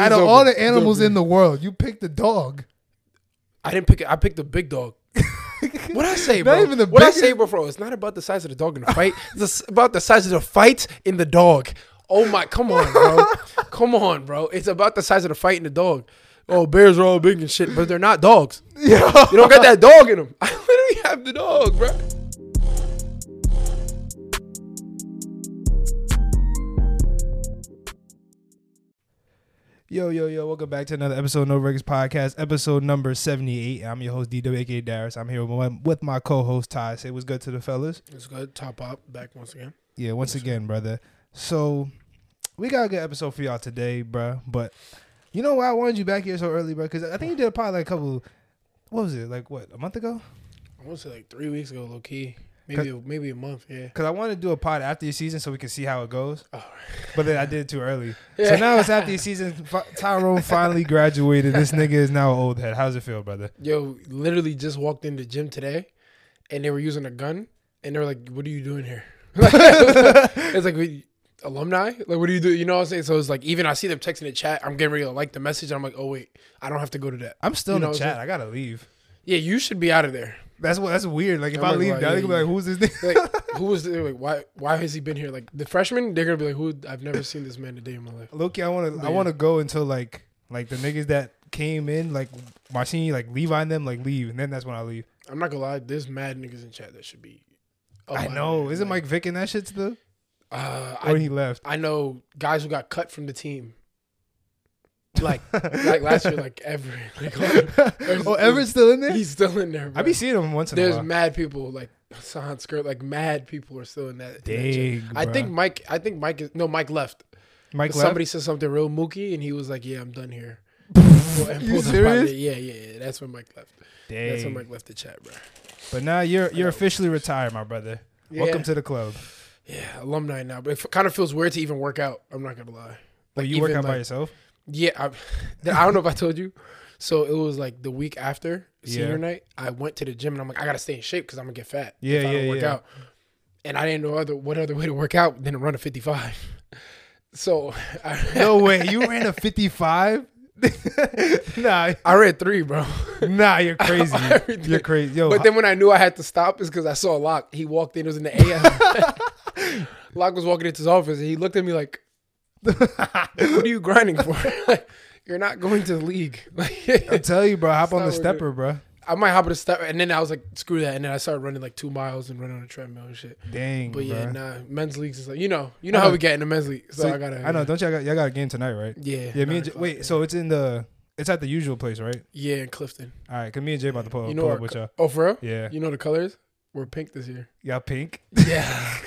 Out of all the animals in the world, you picked the dog. I didn't pick it. I picked the big dog. what I say, Not bro? even the what I say, bro, bro? It's not about the size of the dog in the fight. It's about the size of the fight in the dog. Oh my, come on, bro. come on, bro. It's about the size of the fight in the dog. Oh, bears are all big and shit, but they're not dogs. You don't got that dog in them. I literally have the dog, bro. Yo, yo, yo, welcome back to another episode of No Records Podcast, episode number 78. I'm your host, DW, aka Darius. I'm here with my, with my co host, Ty. Say what's good to the fellas. It's good. Top up back once again. Yeah, once again, brother. So, we got a good episode for y'all today, bro. But you know why I wanted you back here so early, bro? Because I think you did a pod like a couple, what was it, like what, a month ago? I want to say like three weeks ago, low key. Maybe a, maybe a month. Yeah. Because I wanted to do a pod after the season so we can see how it goes. Oh, But then I did it too early. Yeah. So now it's after the season. Tyrone finally graduated. This nigga is now an old head. How's it feel, brother? Yo, literally just walked in the gym today, and they were using a gun, and they were like, "What are you doing here?" Like, it's like we, alumni. Like, what do you do? You know what I'm saying? So it's like even I see them texting the chat. I'm getting ready to like the message. And I'm like, oh wait, I don't have to go to that. I'm still You in the chat. I gotta leave. Yeah, you should be out of there. That's what. That's weird. Like if I'm I leave, like, now they gonna be like, "Who's this nigga?" Like, who was the, like? Why? Why has he been here? Like the freshman, they're gonna be like, who? I've never seen this man a day in my life. Loki, I want to. I Yeah. want to go until like like the niggas that came in like Martini, like Levi and them, like leave, and then that's when I leave. I'm not gonna lie. There's mad niggas in chat that should be. I know. Isn't Like, Mike Vick in that shit still? Uh, Or I he left? I know guys who got cut from the team. Like like last year, like Everett. Like, oh, Everett's still in there. he's still in there. Bro. I be seeing him once in a while. There's mad people like Hassan Skirt, like mad people are still in that. in that. Dang, I think Mike. I think Mike is no Mike left. Mike left. Somebody said something real mookie, and he was like, "Yeah, I'm done here." You pulled up out serious? Yeah, yeah, yeah. That's when Mike left. Dang. That's when Mike left the chat, bro. But now you're you're officially retired, my brother. Yeah, Welcome to the club. yeah, alumni now. But it kind of feels weird to even work out. I'm not gonna lie. Like you work out by yourself? Yeah, I, I don't know if I told you. So it was like the week after senior Yeah. night. I went to the gym and I'm like, I gotta stay in shape because I'm gonna get fat. Yeah, if I yeah, don't work yeah. out. And I didn't know other what other way to work out than to run a 55. So I, No way. You ran a 55? nah, I ran three, bro. nah, you're crazy. You're crazy. Yo, But then when I knew I had to stop, is because I saw Locke. He walked in. It was in the AM. Locke was walking into his office and he looked at me like, "What are you grinding for? you're not going to the league." I'm telling you, bro, hop on the stepper, bro. I might hop on the stepper, and then I was like, "Screw that!" And then I started running like two miles and running on a treadmill and shit. Dang, But yeah, bruh. nah, men's leagues is like you know, you know I how know. we get in the men's league. So, So, I gotta. I know. Don't y'all got, y'all got a game tonight, right? Yeah. Yeah, me and J- wait. yeah. So it's in the it's at the usual place, right? yeah, in Clifton. All right, cause me and Jay about to pull, You know pull up with y'all. Oh, for real? Yeah, You know the colors? We're pink this year. y'all pink. Yeah.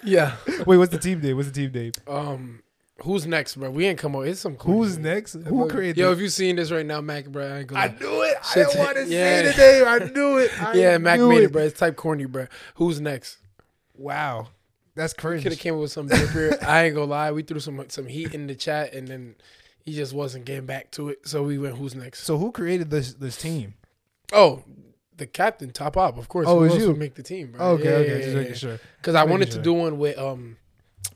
yeah. Wait, what's the team name? What's the team name? Um, who's next, bro? We ain't come on. It's some. corny Who's shit. next? Who created? Yo, if you seen this right now, Mac, bro, I ain't gonna. I knew it. I Shit, didn't want to yeah. say the name. I knew it. I yeah, Mac knew made it. bro. It's type corny, bro. Who's next? Wow, that's cringe. Could have came up with some different. I ain't gonna lie. We threw some some heat in the chat, and then he just wasn't getting back to it. So we went, "Who's next?" So who created this this team? Oh, the captain, top up, of course. Oh, it's else you. make the team, bro? okay, Yeah, okay, yeah, just making sure. Because I wanted to do one with um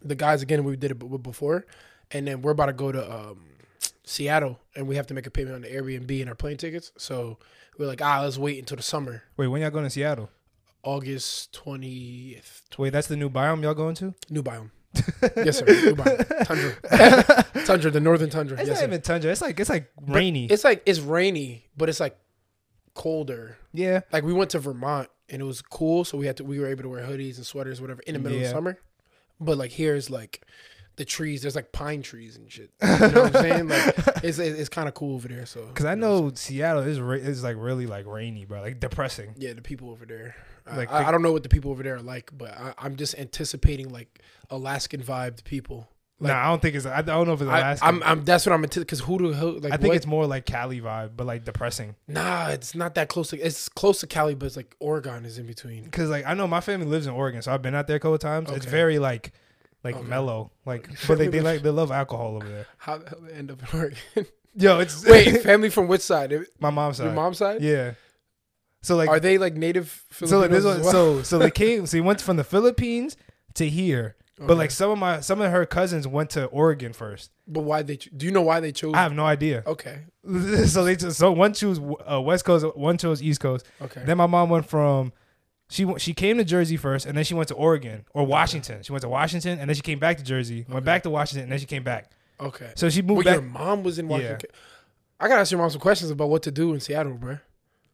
the guys again. We did it before, and then we're about to go to um Seattle, and we have to make a payment on the Airbnb and our plane tickets. So we're like, ah, let's wait until the summer, Wait, when y'all going to Seattle? August twentieth. Wait, that's the new biome y'all going to? New biome. yes, sir. New biome. Tundra. tundra, the northern tundra. It's yes, not sir. even tundra. It's like it's like But rainy. It's like it's rainy, but it's like colder. yeah. Like we went to Vermont and it was cool, so we had to we were able to wear hoodies and sweaters, whatever, in the middle Yeah. of summer. But like here's like the trees. There's like pine trees and shit. You know what I'm saying? Like it's it's, it's kind of cool over there. So Cause I know Seattle is ra- is like really like rainy, bro. Like depressing. yeah, the people over there. Like, I, pic- I don't know what the people over there are like, but I, I'm just anticipating like Alaskan vibed people. Like, nah, I don't think it's. I don't know if it's I, Alaska. I'm, I'm that's what I'm anticipating. Because who the hell? Like I think what? it's more like Cali vibe, but like depressing. nah. It's not that close. To, it's close to Cali, but it's like Oregon is in between. Cause like I know my family lives in Oregon, so I've been out there a couple times. It's very like like Okay. mellow, like but they, they like they love alcohol over there. How the hell they end up in Oregon? Yo, it's Wait, family from which side? my mom's side. Your mom's side? Yeah. So like Are they like native so like Filipinos this one, well? so so they came so he went from the Philippines to here But like some of my some of her cousins went to Oregon first. but why they? Do you know why they chose? I have no idea. okay, so they so one chose uh, West Coast, one chose East Coast. okay. Then my mom went from she she came to Jersey first, and then she went to Oregon or Washington. She went to Washington, and then she came back to Jersey. Went Okay. back to Washington, and then she came back. okay. So she Well, moved your back. mom was in Yeah. Washington. I gotta ask your mom some questions about what to do in Seattle, bro.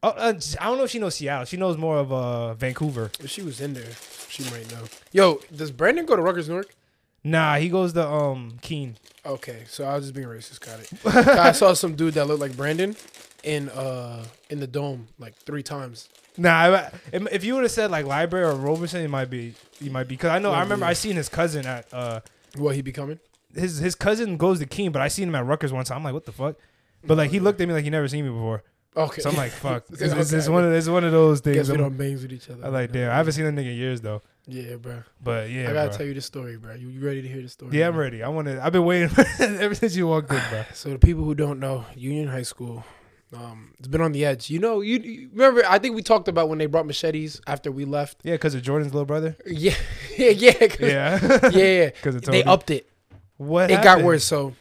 Oh, uh, I don't know if she knows Seattle. She knows more of uh, Vancouver. If she was in there, she might know. Yo, does Brandon go to Rutgers, Newark? Nah, he goes to um Kean. Okay, so I was just being racist. Got it. I saw some dude that looked like Brandon in uh in the dome like three times. Nah, I- if if you would have said like library or Robeson, it might be. He might be because I know. I remember I seen his cousin at uh What he becoming? his his cousin goes to Kean, but I seen him at Rutgers once. I'm like, what the fuck? But like he looked at me like he never seen me before. Okay. So I'm like, fuck. It's, it's, it's one of it's one of those Guess things. we I'm, don't bangs with each other. I like damn. I haven't seen a nigga in years though. Yeah, bro. But yeah, I gotta bro. tell you the story, bro. You, you ready to hear the story? yeah, I'm ready. I want to. I've been waiting ever since you walked in, bro. So the people who don't know, Union High School, um, it's been on the edge. You know, you, you remember? I think we talked about when they brought machetes after we left. Yeah, because of Jordan's little brother. Yeah, yeah, yeah, Yeah, yeah. because They upped it. What it got worse. So,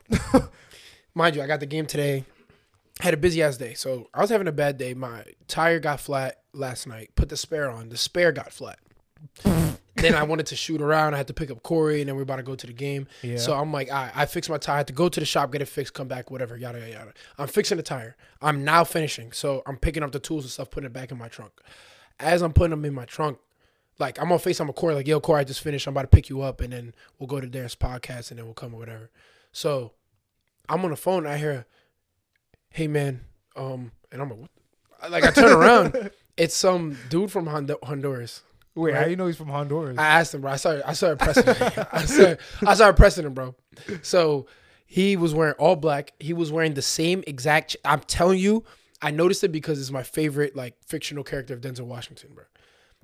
mind you, I got the game today. Had a busy ass day. So I was having a bad day. My tire got flat last night. Put the spare on. The spare got flat. then I wanted to shoot around. I had to pick up Corey, and then we're about to go to the game. Yeah. So I'm like, I, I fixed my tire. I had to go to the shop, get it fixed, come back, whatever, yada yada yada. I'm fixing the tire. I'm now finishing. So I'm picking up the tools and stuff, putting it back in my trunk. As I'm putting them in my trunk, like I'm to face on FaceTime with Corey, like, yo, Corey, I just finished. I'm about to pick you up, and then we'll go to Darren's podcast, and then we'll come or whatever. So I'm on the phone. I hear, "Hey man," um, and I'm like, what? the-" like I turn around. It's some dude from Hond- Honduras. Wait, how right? you know he's from Honduras? I asked him, bro. I started, I started pressing him. I started, I started pressing him, bro. So he was wearing all black. He was wearing the same exact. Ch- I'm telling you, I noticed it because it's my favorite like fictional character of Denzel Washington, bro.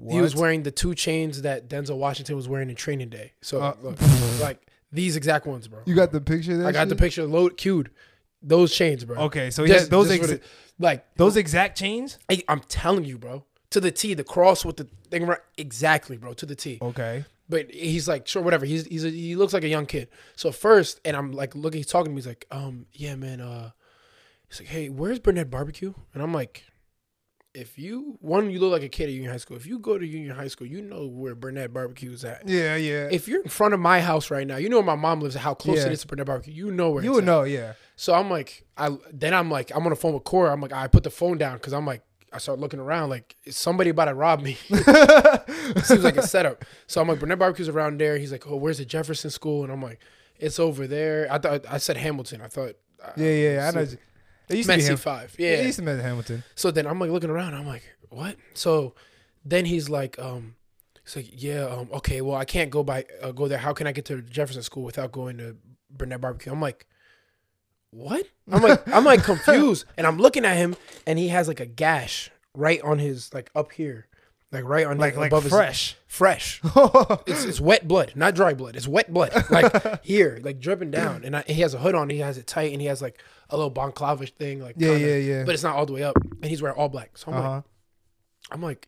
He was wearing the two chains that Denzel Washington was wearing in Training Day. So Uh, look, like these exact ones, bro. you got the picture there. I got the picture load cued. Those chains, bro. Okay, so Just- yeah, those just for ex- the- like those exact chains. I, I'm telling you, bro. To the T, the cross with the thing around exactly, bro. To the T. Okay. But he's like, sure, whatever. He's he's a, he looks like a young kid. So first, and I'm like looking, he's talking to me. He's like, um, yeah, man. Uh, he's like, hey, where's Burnett Barbecue? And I'm like, if you one, you look like a kid at Union High School. If you go to Union High School, you know where Burnett Barbecue is at. Yeah, yeah. If you're in front of my house right now, you know where my mom lives and how close Yeah. it is to Burnett Barbecue. You know where you it's would at. know. Yeah. So I'm like, I then I'm like, I'm on the phone with Corey. I'm like, I put the phone down because I'm like, I start looking around like, is somebody about to rob me? Seems like a setup. So I'm like, Burnett Barbecue's around there. He's like, oh, where's the Jefferson School? And I'm like, it's over there. I thought I said Hamilton. I thought. uh, Yeah, yeah. yeah. I know. It used to be five. Yeah. Yeah. It used to be Hamilton. So then I'm like looking around. I'm like, what? So then he's like, um, he's like, yeah, um, okay, well, I can't go by uh, go there. How can I get to Jefferson School without going to Burnett Barbecue? I'm like, what? I'm like, I'm like confused, and I'm looking at him, and he has like a gash right on his like up here, like right on Like like above his fresh. fresh. It's it's wet blood, not dry blood. It's wet blood, like here, like dripping down. And I, he has a hood on. He has it tight, and he has like a little balaclava thing, like Yeah, kinda- yeah, yeah. but it's not all the way up. And he's wearing all black. So I'm Uh like. I'm like,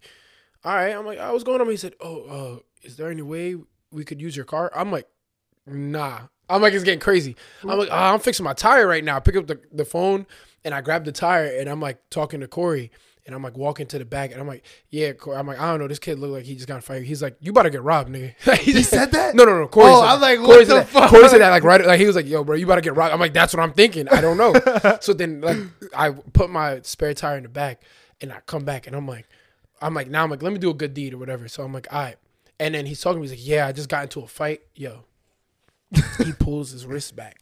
all right. I'm like, I was going on. He said, oh, uh, is there any way we could use your car? I'm like, nah. I'm like, it's getting crazy. I'm like, "Ah, I'm fixing my tire right now. I pick up the, the phone and I grab the tire and I'm like talking to Corey and I'm like walking to the back and I'm like, yeah, Corey. I'm like, I don't know. This kid looked like he just got fired. He's like, you better get robbed, nigga. he said that? No, no, no. Corey Oh, said I'm that. like, Corey what the fuck? Corey said that like right, like he was like, yo, bro, you better get robbed. I'm like, that's what I'm thinking. I don't know. so then like I put my spare tire in the back and I come back and I'm like, I'm like, now I'm like, let me do a good deed or whatever. So I'm like, all right. And then he's talking to me. He's like, yeah, I just got into a fight. Yo, he pulls his wrist back,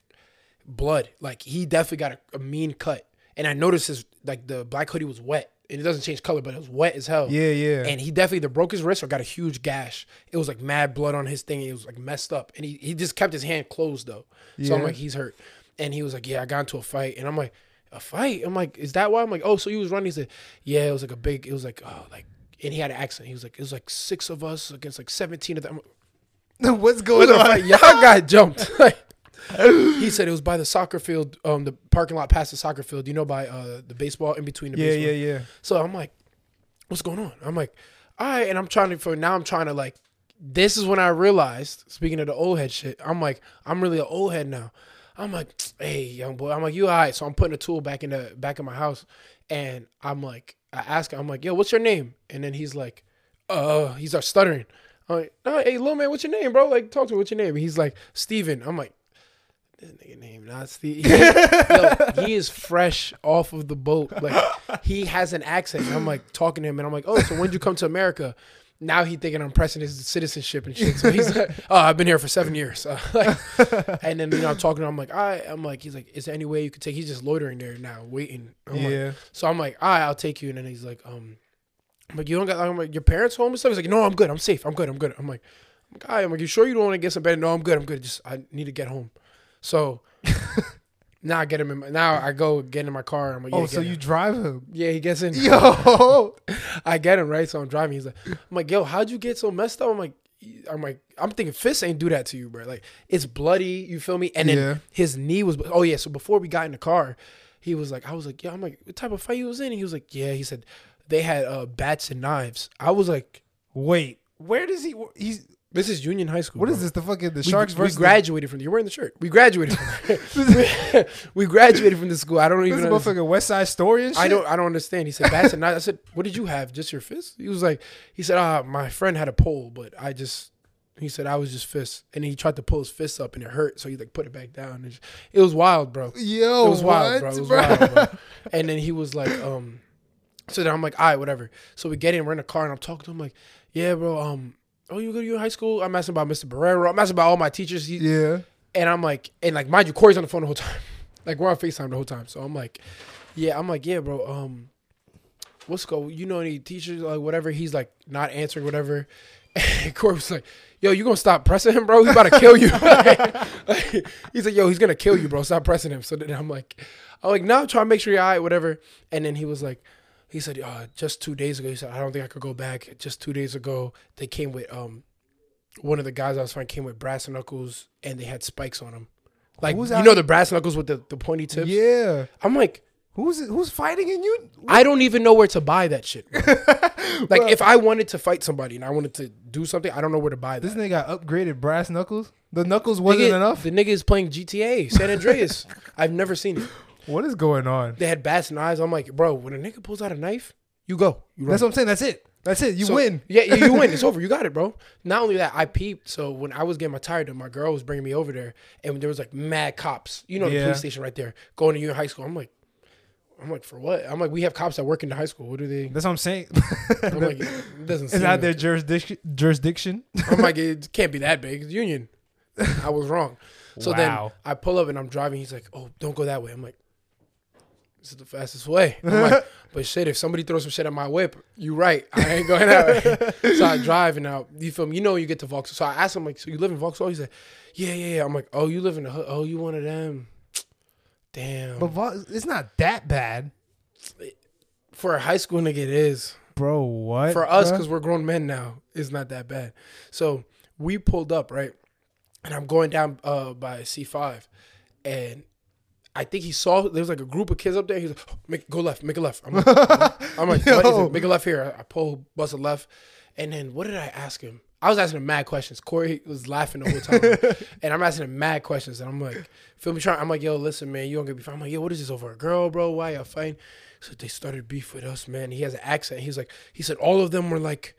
blood. Like he definitely got a, a mean cut. And I noticed his like the black hoodie was wet. And it doesn't change color, but it was wet as hell. Yeah, yeah. And he definitely either broke his wrist or got a huge gash. It was like mad blood on his thing. It was like messed up. And he, he just kept his hand closed though. So I'm like, he's hurt. And he was like, Yeah, I got into a fight. And I'm like, A fight? I'm like, Is that why? I'm like, Oh, so you was running? He said, Yeah, it was like a big, it was like, oh, like, and he had an accent. He was like, It was like six of us against like 17 of them. What's going on? fight. Y'all got jumped. Like, he said it was by the soccer field, um, the parking lot past the soccer field, you know, by uh the baseball in between the Yeah, baseball. yeah, yeah. So I'm like, what's going on? I'm like, all right, and I'm trying to for now I'm trying to like this is when I realized, speaking of the old head shit, I'm like, I'm really an old head now. I'm like, hey, young boy. I'm like, you all right? So I'm putting a tool back in the back of my house, and I'm like, I ask him, I'm like, yo, what's your name? And then he's like, uh, he starts stuttering. I'm like, hey, little man, what's your name, bro? Like, talk to me. What's your name? And he's like, Steven. I'm like, this nigga name not Steve. Yo, he is fresh off of the boat. Like, he has an accent. I'm like talking to him, and I'm like, oh, so when'd you come to America? Now he thinking I'm pressing his citizenship and shit. So he's like, oh, I've been here for seven years. Uh, like, and then you know I'm talking to him, I'm like, all right. I'm like, he's like, is there any way you could take? He's just loitering there now, waiting. I'm like, yeah. so I'm like, all right, I'll take you. And then he's like, um, I'm like, you don't got I'm like, your parents home and stuff. He's like, no, I'm good. I'm safe. I'm good. I'm good. I'm like, I'm like, right. I'm like, you sure you don't want to get some bed? No, I'm good. I'm good. Just I need to get home. So now I get him in. My, now I go get in my car. I'm like, yeah, Oh, so get you drive him? yeah, he gets in. Yo. I get him right. So I'm driving. He's like, I'm like, yo, how'd you get so messed up? I'm like. I'm like, I'm thinking fists ain't do that to you, bro. Like, it's bloody, you feel me? And then Yeah. his knee was, oh yeah. So before we got in the car, he was like, I was like, yeah. I'm like, what type of fight you was in? And he was like, yeah. He said they had uh, bats and knives. I was like, Wait. Where does he? He's. This is Union High School. What is bro. this? The fucking the We, Sharks we versus. the- graduated from. You're wearing the shirt. We graduated. From, we, we graduated from the school. I don't This even. is a understand. motherfucking West Side Story and shit. I don't. I don't understand. He said and knives. I said, what did you have? Just your fist? He was like, he said, ah, my friend had a pole, but I just. He said I was just fist, and he tried to pull his fist up, and it hurt, so he like put it back down. It, it was wild, bro. Yo, It was wild, what, bro. It was bro? wild, bro. And then he was like, um, so then I'm like, all right, whatever. So we get in, we're in the car, and I'm talking to him like, yeah, bro. Um, oh, you go to your high school? I'm asking about Mr. Barrero. I'm asking about all my teachers. He, Yeah. and I'm like, and like, mind you, Corey's on the phone the whole time. like we're on Facetime the whole time. So I'm like, yeah, I'm like, yeah, bro. Um, what's go? You know any teachers like whatever? He's like not answering whatever. And Corey was like, yo, you gonna stop pressing him, bro? He's about to kill you. Like, he's like, yo, he's gonna kill you, bro. Stop pressing him. So then I'm like, I'm like, no, I'm trying to make sure you're all right, whatever. And then he was like, he said, uh, just two days ago, he said, I don't think I could go back. Just two days ago, they came with um one of the guys I was fighting came with brass knuckles and they had spikes on them. Like Who's you out- know the brass knuckles with the, the pointy tips. Yeah. I'm like, Who's who's fighting in you? I don't even know where to buy that shit. like if I wanted to fight somebody and I wanted to do something, I don't know where to buy that. This nigga got upgraded brass knuckles. The knuckles wasn't Nigga- enough. The nigga is playing GTA San Andreas. I've never seen it. What is going on? They had bats and knives. I'm like, bro, when a nigga pulls out a knife, you go. You. That's what I'm saying. That's it. That's it. You So- win. Yeah, you you win. It's over. You got it, bro. Not only that, I peeped. So when I was getting my tire done, my girl was bringing me over there, and there was like mad cops. You know, the Yeah. police station right there, going to your high school. I'm like, I'm like, for what? I'm like, we have cops that work in the high school. What do they? That's what I'm saying. I'm like, it doesn't. seem not their jurisdiction. Jurisdiction. I'm like, it can't be that big. It's Union. I was wrong. So Wow. then I pull up and I'm driving. He's like, oh, don't go that way. I'm like, this is the fastest way. I'm like, but shit, if somebody throws some shit at my whip, you right. I ain't going that way. so I drive and now you feel me. You know you get to Vauxhall. So I asked him like, so you live in Vauxhall? He said, yeah, yeah, yeah. I'm like, oh, you live in the hood. Oh, you one of them. Damn. But Vo- it's not that bad, For a high school nigga, it is. bro. What for us because we're grown men now it's not that bad so we pulled up right and i'm going down uh by c5 and i think he saw there was like a group of kids up there he's like "Oh, make go left make a left i'm like, I'm like what is it make a left here i, I pull bust a left and then what did i ask him I was asking him mad questions. Corey was laughing the whole time, and I'm asking him mad questions. And I'm like, "Feel me?" Trying. I'm like, "Yo, listen, man, you don't get me." I'm like, "Yo, what is this over a girl, bro? Why y'all fighting?" So they started beef with us, man. He has an accent. He's like, he said all of them were like,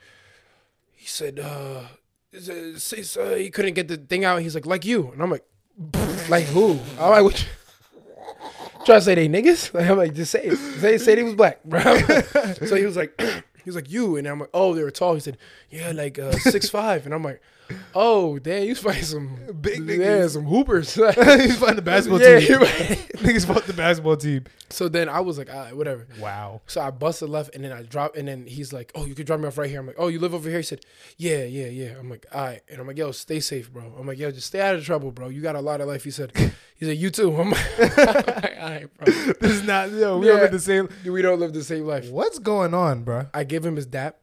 he said, uh, uh, he couldn't get the thing out. He's like, like you, and I'm like, like who? I'm like, what? you- Try to say they niggas? Like, I'm like, just say it. Say say they was black, bro. so he was like, he was like you, and I'm like, oh, they were tall. He said, yeah, like uh, six five, and I'm like, oh, damn, you fighting some Big yeah, some hoopers. He's fighting the basketball yeah, team. Niggas fought the basketball team. So then I was like, all right, whatever. Wow. So I busted left and then I dropped and then he's like, Oh, you could drop me off right here. I'm like, Oh, you live over here? He said, Yeah, yeah, yeah. I'm like, all right. And I'm like, yo, stay safe, bro. I'm like, yo, just stay out of trouble, bro. You got a lot of life. He said, he said, You too. I'm like, all right, bro. This is not. Yo, we Yeah. don't live the same. We don't live the same life. What's going on, bro? I give him his dap,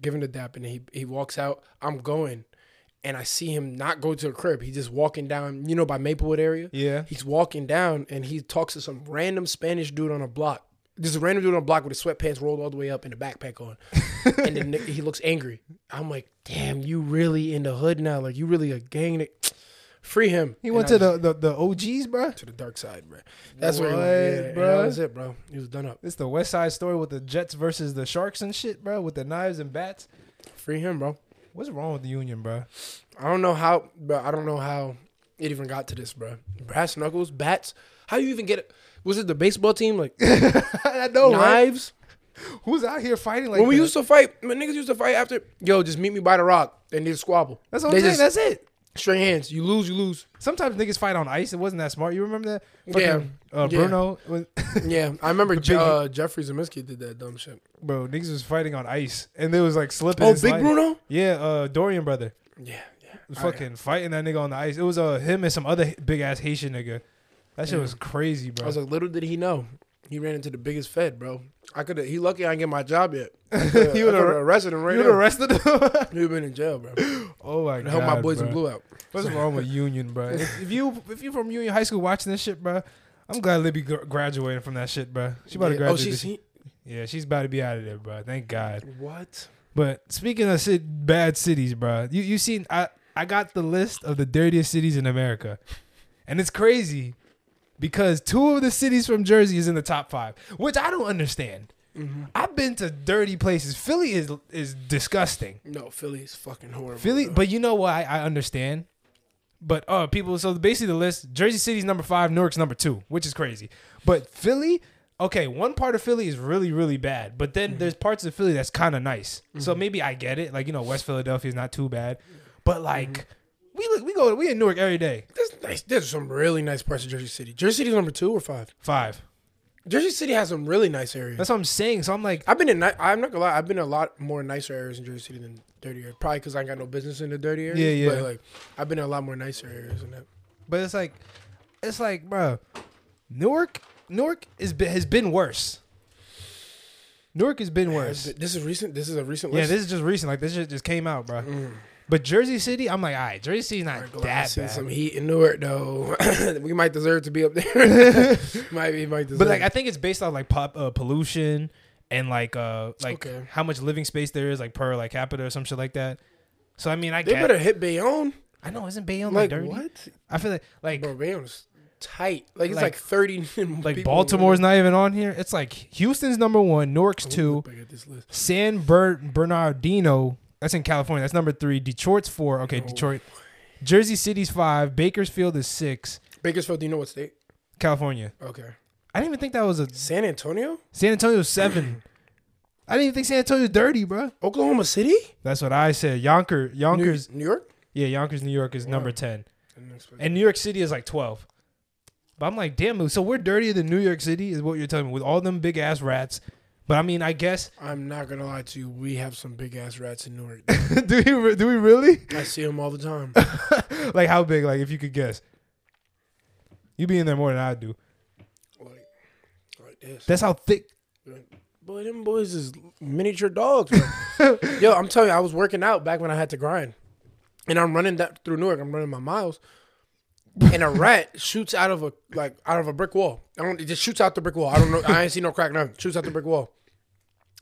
give him the dap, and he he walks out. I'm going, and I see him not go to the crib. He's just walking down, you know, by Maplewood area. Yeah. He's walking down and he talks to some random Spanish dude on a block. Just a random dude on a block with his sweatpants rolled all the way up and a backpack on, and then he looks angry. I'm like, damn, you really in the hood now? Like you really a gang? ni- Free him. He went to the, the the OGs, bro. to the dark side, bro. That's what, he What, went, yeah, bro? That was it, bro. He was done up. It's the West Side Story with the Jets versus the Sharks and shit, bro, with the knives and bats. Free him, bro. What's wrong with the Union, bro? I don't know how, bro. I don't know how it even got to this, bro. Brass knuckles, bats. How you even get it? Was it the baseball team? Like I know, right? knives? Who's out here fighting like when we that? used to fight, my niggas used to fight after, yo, just meet me by the rock. and They squabble. That's what I'm saying. just That's it. Straight hands. You lose, you lose. Sometimes niggas fight on ice. It wasn't that smart. You remember that? Yeah. Uh, Yeah. Bruno, was- Yeah, I remember Je- uh, Jeffrey Zeminski did that dumb shit. bro. Niggas was fighting on ice, and they was like slipping. Oh, Big sliding. Bruno. Yeah, uh, Dorian brother. Yeah, yeah. fucking fighting that nigga on the ice. It was uh him and some other big ass Haitian nigga. That shit Yeah. was crazy, bro. I was like, little did he know, he ran into the biggest Fed, bro. I could have. He lucky I didn't get my job yet. I You would've- arrested him right you would arrested him. He would have been in jail, bro. oh my god, helped my boys bro. in blue out. What's wrong with Union, bro? If, if you if you from Union High School watching this shit, bro, I'm glad Libby gr- graduating from that shit, bro. She about to oh, graduate. Oh, she's he, yeah, she's about to be out of there, bro. Thank God. what? But speaking of cit- bad cities, bro, you you seen I I got the list of the dirtiest cities in America, and it's crazy because two of the cities from Jersey is in the top five, which I don't understand. Mm-hmm. I've been to dirty places. Philly is is disgusting. No, Philly is fucking horrible. Philly, bro. but you know what? I, I understand. But uh, people. So basically, the list: Jersey City's number five, Newark's number two, which is crazy. But Philly, okay, one part of Philly is really really bad, but then there's parts of Philly that's kind of nice. So maybe I get it. Like you know, West Philadelphia is not too bad, but like we look, we go we in Newark every day. there's nice. There's some really nice parts of Jersey City. Jersey City's number two or five. Five. Jersey City has some really nice areas. That's what I'm saying. So I'm like, I've been in. ni- I'm not gonna lie. I've been in a lot more nicer areas in Jersey City than dirty areas. Probably because I ain't got no business in the dirty areas. Yeah, yeah. But like, I've been in a lot more nicer areas than that. but it's like, it's like, bro, Newark, Newark is be- has been worse. Newark has been worse. This is recent. This is a recent Yeah, list. this is just recent. Like this shit just came out, bro. But Jersey City, I'm like, all right, Jersey City's not that see bad. some heat in Newark though. we might deserve to be up there. might be, might deserve. but like, I think it's based on like pop uh, pollution and like uh like Okay. how much living space there is like per like capita or some shit like that. So I mean, I they get. better hit Bayonne. I know, isn't Bayonne like, Like dirty? what? I feel like like Bro, Bayonne's tight. Like it's Like- like, thirty. like Baltimore's not even on here. It's like Houston's number one, Newark's in two, Back at this list. San Ber- Bernardino. That's in California. That's number three. Detroit's four. Okay. Detroit. Jersey City's five. Bakersfield is six. Bakersfield. Do you know what state? California. Okay. I didn't even think that was a San Antonio, San Antonio's seven. I didn't even think San Antonio's dirty, bro. Oklahoma City, That's what I said. Yonker, Yonkers, New, New York. yeah, Yonkers, New York is number ten, I didn't expect and New York City is like twelve. But I'm like, damn, so we're dirtier than New York City, is what you're telling me, with all them big ass rats. But I mean, I guess. I'm not gonna lie to you. We have some big ass rats in Newark. do we do we really? I see them all the time. like how big? Like if you could guess, you be in there more than I do. like, like this. That's how thick. Boy, them boys is miniature dogs. Yo, I'm telling you, I was working out back when I had to grind, and I'm running that through Newark. I'm running my miles, and a rat shoots out of a like out of a brick wall. I don't. It just shoots out the brick wall. I don't know. I ain't see no crack. Nothing. Shoots out the brick wall,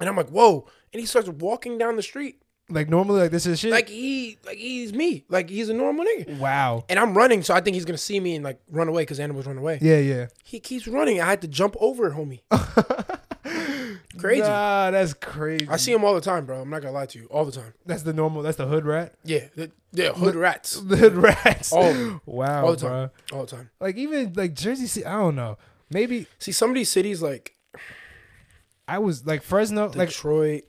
and I'm like, whoa! And he starts walking down the street Like normally, like this is shit. like he like he's me. Like he's a normal nigga. wow. And I'm running, so I think he's gonna see me and like run away because animals run away. Yeah, yeah. He keeps running. I had to jump over, homie. Crazy. Nah, that's crazy. I see him all the time, bro. I'm not gonna lie to you, all the time. That's the normal. That's the hood rat. Yeah, the, yeah, hood rats, The hood rats. Oh, wow, all the bro. time, all the time. Like even like Jersey City. I don't know. Maybe See, some of these cities like I was like Fresno. Like Detroit,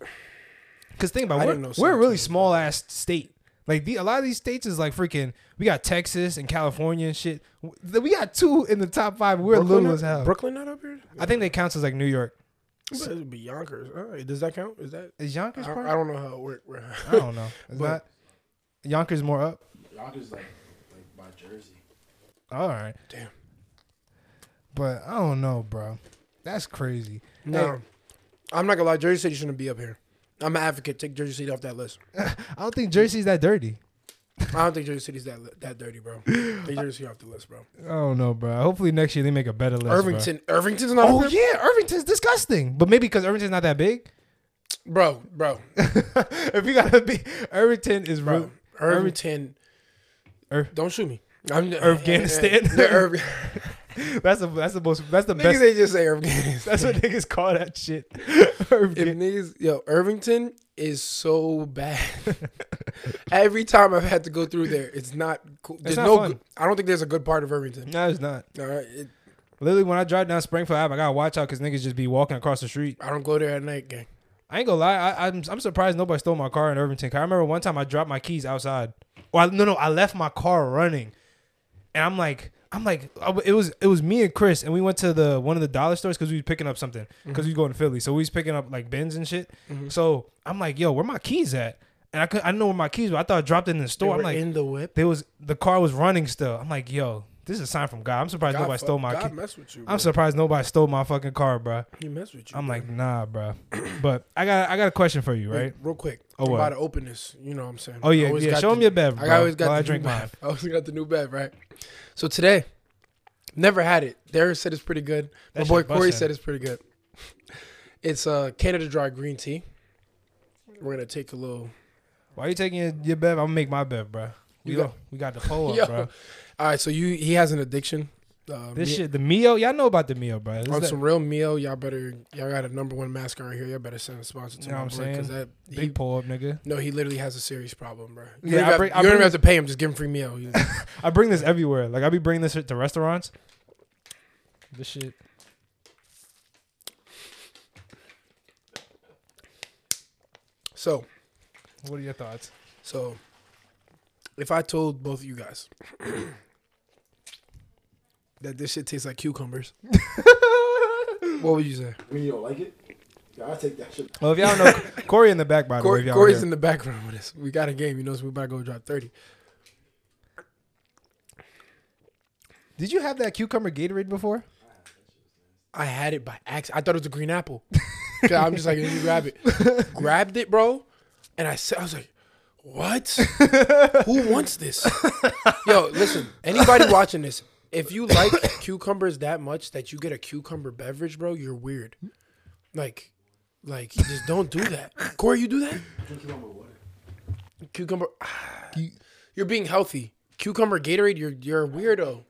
Because think about it, we're, we're a really small ass state. Like the, a lot of these states is like freaking. We got Texas and California and shit. We got two in the top five. We're Brooklyn little not- as hell. Brooklyn not up here. I think they count as like New York. But it would be Yonkers. All right, does that count? Is that? Is Yonkers I, part? I don't know how it works. I don't know. Is But- that Yonkers more up? Yonkers like like by Jersey. All right, Damn. but I don't know, bro. That's crazy. No, I'm not gonna lie. Jersey City shouldn't be up here. I'm an advocate. Take Jersey City off that list. I don't think Jersey's that dirty. I don't think Jersey City's that that dirty, bro. They Jersey off the list, bro. I don't know, bro. Hopefully next year they make a better list. bro. Irvington, Irvington's not. Oh yeah, Irvington's disgusting. But maybe because Irvington's not that big. bro, bro, if you gotta be, Irvington is bro. real. Irvington. Ir- don't shoot me. I'm Afghanistan. Irv- That's the that's the most that's the niggas best. they just say Afghanistan. That's what niggas call that shit. If Irvington. niggas, yo, Irvington is so bad. Every time I've had to go through there, it's not cool. There's not no. fun. Good, I don't think there's a good part of Irvington. No, it's not. All right, it, Literally, when I drive down Springfield Ave, I gotta watch out because niggas just be walking across the street. I don't go there at night, gang. I ain't gonna lie. I, I'm I'm surprised nobody stole my car in Irvington. 'Cause I remember one time I dropped my keys outside. Well, no, no, I left my car running, and I'm like, I'm like, it was it was me and Chris, and we went to the one of the dollar stores because we was picking up something because we was going to Philly, so we was picking up like bins and shit. Mhm. So I'm like, yo, where my keys at? And I could I know where my keys were. I thought I dropped it in the store. I'm like, in the whip. there was the car was running still. I'm like, yo, this is a sign from God. I'm surprised God nobody fuck- stole my God key. mess with you. I'm surprised nobody stole my fucking car, bro. He mess with you. I'm bro. like, nah, bro. But I got I got a question for you, Wait, right? real quick. Oh, I'm what? about to open this. You know what I'm saying? Oh yeah, yeah. Show the- him your bev, bro. I always got the I new drink bev. mine. I always got the new bev, right? So today, never had it. Darius said it's pretty good. That My boy Corey said it's pretty good. It's uh Canada Dry green tea. We're gonna take a little. Why are you taking your, your bev? I'm gonna make my bev, bro. We got- we got the pole up, bro. All right, so you he has an addiction. Uh, This shit, the Mio, y'all know about the Mio, bro. This on that some real meal. Y'all better y'all got a number one mascot right here. Y'all better send a sponsor to You know what I'm boy because saying? that he, big pull up, nigga. no he literally has a serious problem, bro. Yeah, You don't, I even, bring- have, I you don't even have to pay him. Just give him free meal. He- I bring this everywhere. Like I be bringing this to restaurants. This shit. so What are your thoughts? so if I told both of you guys that this shit tastes like cucumbers, what would you say? I mean, you don't like it? Yeah, I take that shit. Well, if y'all know Corey in the back, by the way, Corey, if y'all Corey's in the background with us. We got a game. You know, so we about to go drop thirty. Did you have that cucumber Gatorade before? I had it by accident. I thought it was a green apple. I'm just like, let me grab it. Grabbed it, bro. And I said, I was like, what? Who wants this? Yo, listen, anybody watching this, if you like cucumbers that much that you get a cucumber beverage, bro, you're weird. Like, like, you just don't do that. Corey, you do that? Drink cucumber water. Cucumber. Ah, you're being healthy. Cucumber Gatorade, you're you're a weirdo.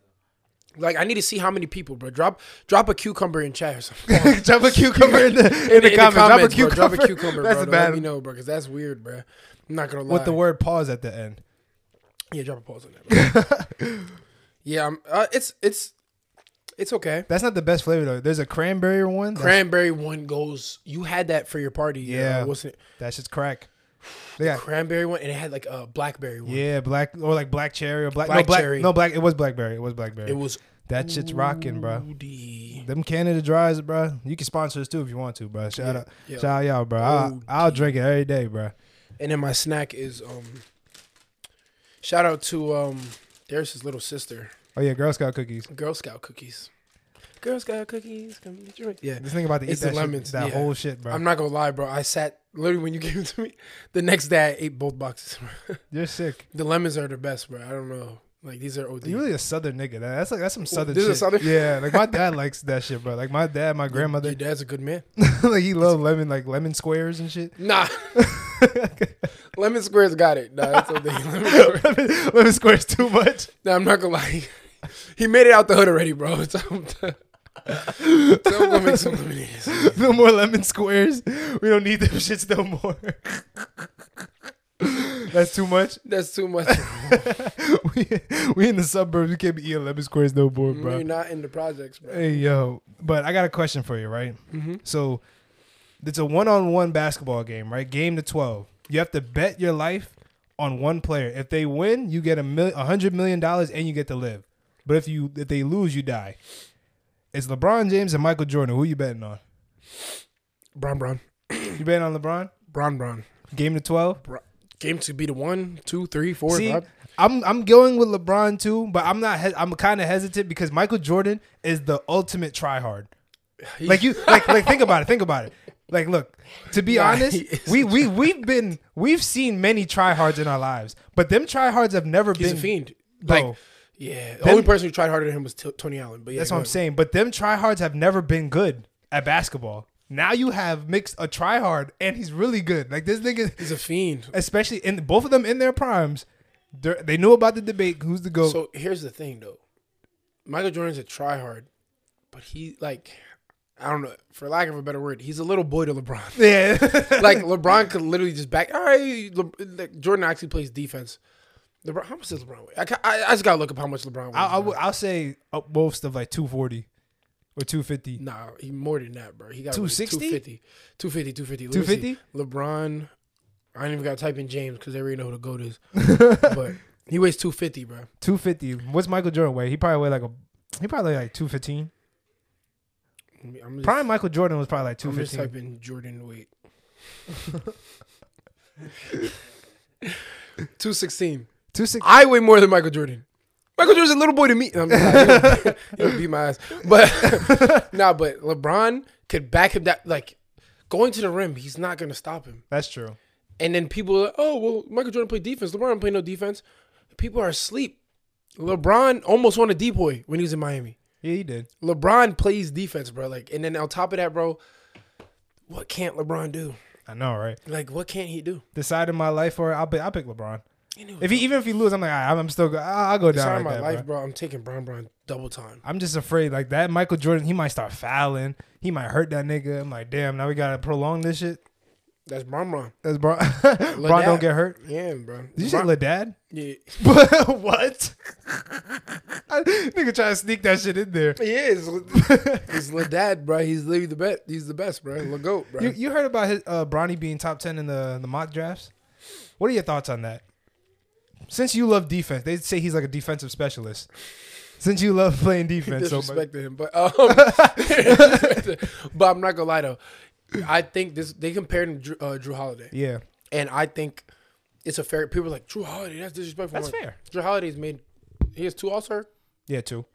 Like I need to see how many people, bro. Drop drop a cucumber in chat or something. Drop a cucumber in the, in the, comments. Drop a bro. cucumber. Drop a cucumber, That's bro. to bad. Let me know, bro, because that's weird, bro. I'm not gonna lie. With the word pause at the end. Yeah, drop a pause on that. Yeah, I'm, uh, it's it's it's okay. That's not the best flavor though. There's a cranberry one. Cranberry one goes. You had that for your party, Yeah. Uh, wasn't it? That shit's crack. They got Cranberry one, and it had like a blackberry one. yeah, black or like black cherry or black, no Black black cherry. no black. It was blackberry. It was blackberry. It was that shit's rocking, bro. Them Canada dries, bro. You can sponsor us too if you want to, bro. Shout Yeah, out, yeah. shout out y'all, bro. I'll, I'll drink it every day, bro. And then my snack is um. Shout out to um. There's his little sister. Oh yeah, Girl Scout cookies. Girl Scout cookies. Girl Scout cookies. Come get your Yeah. This thing about to eat It's the that, shit, lemons, that yeah. whole shit, bro. I'm not gonna lie, bro. I sat literally when you gave it to me. The next day, I ate both boxes. You're sick. the lemons are the best, bro. I don't know. Like these are OD. You really a southern nigga. That's like that's some southern this shit. is Southern? Yeah, like my dad likes that shit, bro. Like my dad, my grandmother. Your dad's a good man. like he loves lemon, like lemon squares and shit. Nah. Lemon squares got it. No, that's they. Lemon squares. lemon, squares too much. No, I'm not gonna lie. He made it out the hood already, bro. To, tell to make some lemonade. No more lemon squares. We don't need them shits no more. That's too much. That's too much. we, we in the suburbs. We can't be eating lemon squares no more, bro. You're not in the projects, bro. Hey yo, but I got a question for you, right? Mm-hmm. So it's a one-on-one basketball game, right? Game to twelve. You have to bet your life on one player. If they win, you get a mil- a hundred million dollars and you get to live. But if you if they lose, you die. It's LeBron James and Michael Jordan. Who you betting on? Bron, Bron, You betting on LeBron? Bron, Bron. Game to twelve. Game to be the one, two, three, four, See, five. I'm I'm going with LeBron too, but I'm not. He- I'm kind of hesitant because Michael Jordan is the ultimate tryhard. Like you, like like think about it. Think about it. Like, look, to be Nah, honest, we we we've been we've seen many tryhards in our lives, but them tryhards have never He's been a fiend. Bro, Like, yeah, the Them- only person who tried harder than him was T- Tony Allen. But yeah, that's what I'm ahead. saying. But them tryhards have never been good at basketball. Now you have mixed a tryhard and he's really good. Like this nigga, He's a fiend. especially in both of them in their primes, they knew about the debate. Who's the goat? So here's the thing, though. Michael Jordan's a tryhard, but he like, I don't know, for lack of a better word, he's a little boy to LeBron. yeah, like LeBron could literally just back. All right, Le, like, Jordan actually plays defense. LeBron, how much does LeBron weigh? I, I, I just gotta look up how much LeBron weighs. I, I bro. would- I'll say up most of like 240 or 250. Nah, he more than that, bro. He got 260? 250, 250, 250. Let me see. 250? LeBron. I ain't even gotta type in James because they already know who the goat is. but he weighs 250, bro. 250. What's Michael Jordan weigh? He probably weigh like a he probably like 215. Let me- I'm just, Prime Michael Jordan was probably like two fifteen. I'm just 215. typing Jordan weight. 216. 260. I weigh more than Michael Jordan. Michael Jordan's a little boy to me. I'm just like, he would beat my ass. But nah, but LeBron could back him that like going to the rim, he's not gonna stop him. That's true. And then people are like, oh well, Michael Jordan played defense. LeBron don't no defense. People are asleep. LeBron almost won a DPOY when he was in Miami. Yeah, he did. LeBron plays defense, bro. Like, and then on top of that, bro, what can't LeBron do? I know, right? Like, what can't he do? Decided my life for it. I'll pick. I'll pick LeBron. If he even if he lose, I'm like, right, I'm still. Go, I'll, go down like my that, life, bro. bro. I'm taking Bron Bron double time. I'm just afraid like that. Michael Jordan, he might start fouling. He might hurt that nigga. I'm like, damn. Now we gotta prolong this shit. That's Brown. That's Bron. Bron don't get hurt. Yeah, bro. Did you say Bron- LeDad? Yeah, what? nigga trying to sneak that shit in there. he is. He's the dad, bro. He's literally the best. He's the best, bro. The goat, bro. You, you heard about his uh, Bronny being top ten in the the mock drafts? What are your thoughts on that? Since you love defense, they say he's like a defensive specialist. Since you love playing defense, so much. him, but um, but I'm not gonna lie though. I think this they compared him to Jrue, uh, Jrue Holiday, yeah, and I think it's a fair. People are like Jrue Holiday. That's disrespectful. that's like, fair. Jrue Holiday's made. He has two All Star. Yeah, two.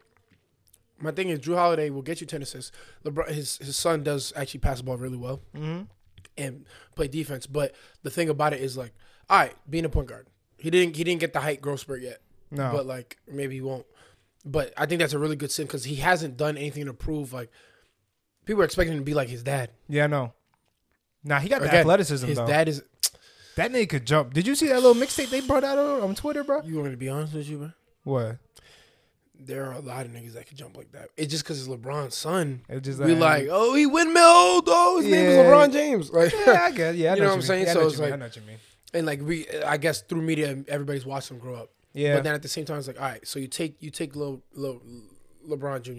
My thing is Jrue Holiday will get you ten assists. LeBron, his his son does actually pass the ball really well Mm-hmm. and play defense. But the thing about it is like, all right, being a point guard, he didn't he didn't get the height growth spurt yet. No, but like maybe he won't. But I think that's a really good sin because he hasn't done anything to prove like people are expecting him to be like his dad. yeah, no. Nah, he got the Again, athleticism His though. dad is. that nigga could jump. Did you see that little mixtape they brought out on, on Twitter, bro? You want me to be honest with you, bro? What? There are a lot of niggas that can jump like that. It's just because it's LeBron's son. It just We like, oh, he windmill. Oh, his name is Yeah. LeBron James. Like, yeah, I guess. Yeah, I You know, know what I'm saying? I So know it's like- I know what you mean. and like we, I guess through media, everybody's watched him grow up. Yeah. But then at the same time, it's like, all right, so you take you take little, little LeBron Jr.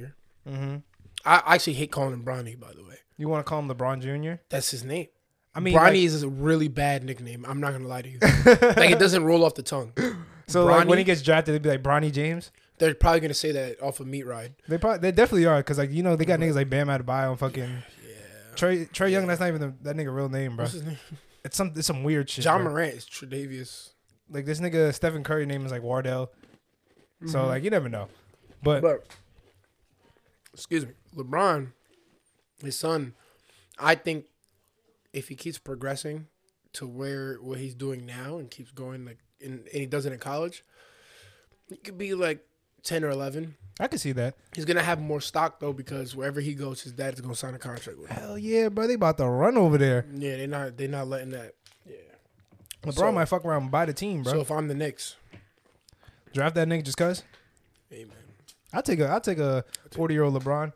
mm-hmm. I actually hate calling him Bronny, by the way. You want to call him LeBron Jr.? That's his name. I mean, Bronny like- is a really bad nickname. I'm not gonna lie to you. like it doesn't roll off the tongue. so like, when he gets drafted, they'd be like Bronny James. They're probably gonna say that off of Meat Ride. They probably they definitely are because like you know they got niggas like Bam Adebayo and fucking Yeah. Trae Trae Young. That's not even the, that nigga real name, bro. What's his name? It's some it's some weird shit. Ja bro. Morant is Tredavious. Like this nigga Stephen Curry name is like Wardell. So Mhm. like you never know. But But excuse me, LeBron, his son, I think if he keeps progressing to where what he's doing now and keeps going like in, and he does it in college, he could be like ten or eleven. I can see that. He's gonna have more stock though because wherever he goes, his dad's gonna sign a contract with him. Hell yeah, bro. They about to run over there. Yeah, they're not they're not letting that. Yeah. LeBron So- might fuck around and buy the team, bro. So if I'm the Knicks, Draft that nigga just cause. man, I'll take a I'll take a forty year old LeBron.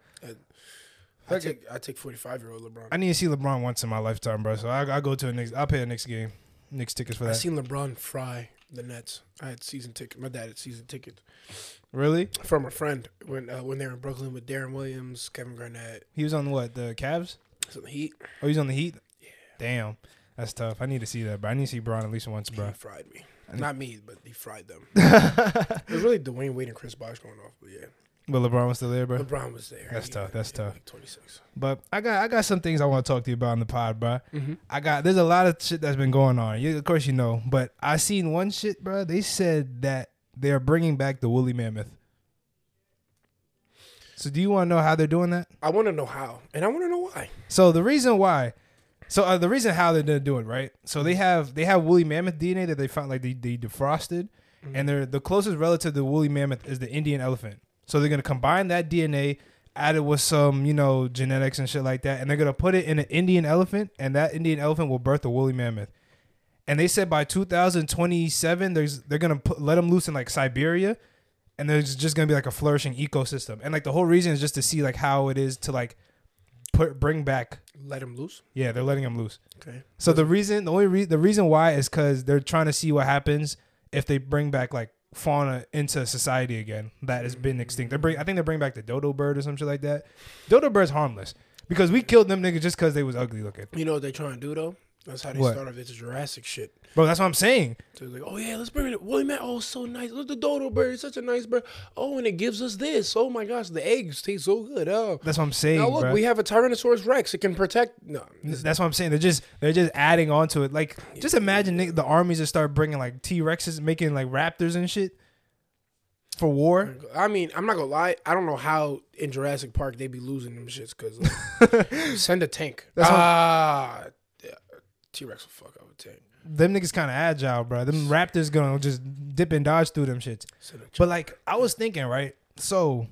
I take I take 45 year old LeBron. I need to see LeBron once in my lifetime, bro. So I I go to a Knicks. I'll pay a Knicks game, Knicks tickets for that. I seen LeBron fry the Nets. I had season ticket. My dad had season tickets really? from a friend when uh, when they were in Brooklyn with Deron Williams, Kevin Garnett, He was on what the Cavs? some Heat. Oh, he's on the Heat. Yeah. Damn, that's tough. I need to see that, bro. I need to see Bron at least once, He bro. fried me. Not me, but he fried them. it was really Dwyane Wade and Chris Bosh going off, but yeah, But LeBron was still there, bro. LeBron was there. That's He- tough, that's yeah, tough. Like 26. But I got I got some things I want to talk to you about on the pod, bro. Mm-hmm. I got there's a lot of shit that's been going on. You, of course, you know, but I seen one shit, bro. They said that they are bringing back the woolly mammoth. So do you want to know how they're doing that? I want to know how, and I want to know why. So the reason why, So uh, the reason how they're it, right? So they have they have woolly mammoth DNA that they found like they, they defrosted, and they're the closest relative to the woolly mammoth is the Indian elephant. So they're gonna combine that DNA, add it with some you know genetics and shit like that, and they're gonna put it in an Indian elephant, and that Indian elephant will birth a woolly mammoth. And they said by 2027, there's they're gonna put, let them loose in like Siberia, and there's just gonna be like a flourishing ecosystem. And like the whole reason is just to see like how it is to like put bring back. Let him loose. Yeah, they're letting them loose. Okay. So the reason, the only re- the reason why is because they're trying to see what happens if they bring back like fauna into society again that has been extinct. They bring, I think they bring back the dodo bird or some shit like that. Dodo bird's harmless because we killed them niggas just because they was ugly looking. You know what they trying to do though? That's how they What? start off. It's Jurassic shit. Bro, that's what I'm saying. So like, oh yeah, let's bring it. Woolly man, oh so nice. Look the dodo bird, it's such a nice bird. Oh, and it gives us this. Oh my gosh, the eggs taste so good. Oh, That's what I'm saying. now look, bruh. we have a Tyrannosaurus Rex. It can protect. No, That's what I'm saying. They're just they're just adding on to it. Like just imagine nigga, the armies that start bringing like T Rexes, making like raptors and shit for war. I mean, I'm not gonna lie. I don't know how in Jurassic Park they'd be losing them shits because like, send a tank. That's what- ah, T Rex will fuck up a tank. Them niggas kind of agile, bro. Them raptors gonna just dip and dodge through them shits. Send But like I was thinking, right? So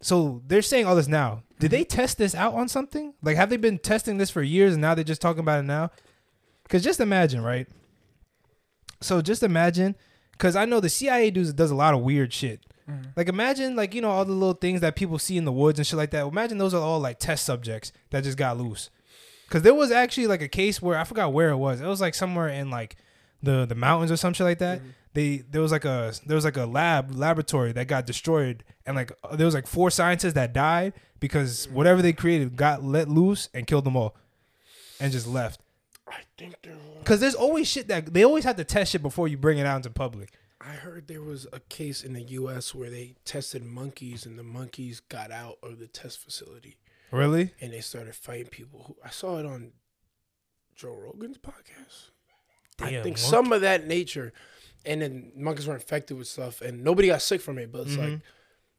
so they're saying all this now. Did they test this out on something? Like have they been testing this for years and now they're just talking about it now? Cuz just imagine, right? So just imagine cuz I know the CIA does does a lot of weird shit. Mm-hmm. Like imagine like you know all the little things that people see in the woods and shit like that. Imagine those are all like test subjects that just got loose. Cuz there was actually like a case where I forgot where it was. It was like somewhere in like the the mountains or some shit like that. They there was like a there was like a lab laboratory that got destroyed and like uh, there was like four scientists that died because whatever they created got let loose and killed them all and just left. I think there. Was, Cuz there's always shit that they always have to test shit before you bring it out into public. I heard there was a case in the U.S. where they tested monkeys and the monkeys got out of the test facility Really? and they started fighting people. Who I saw it on Joe Rogan's podcast. I think some of that nature, and then monkeys were infected with stuff, and nobody got sick from it. But it's like,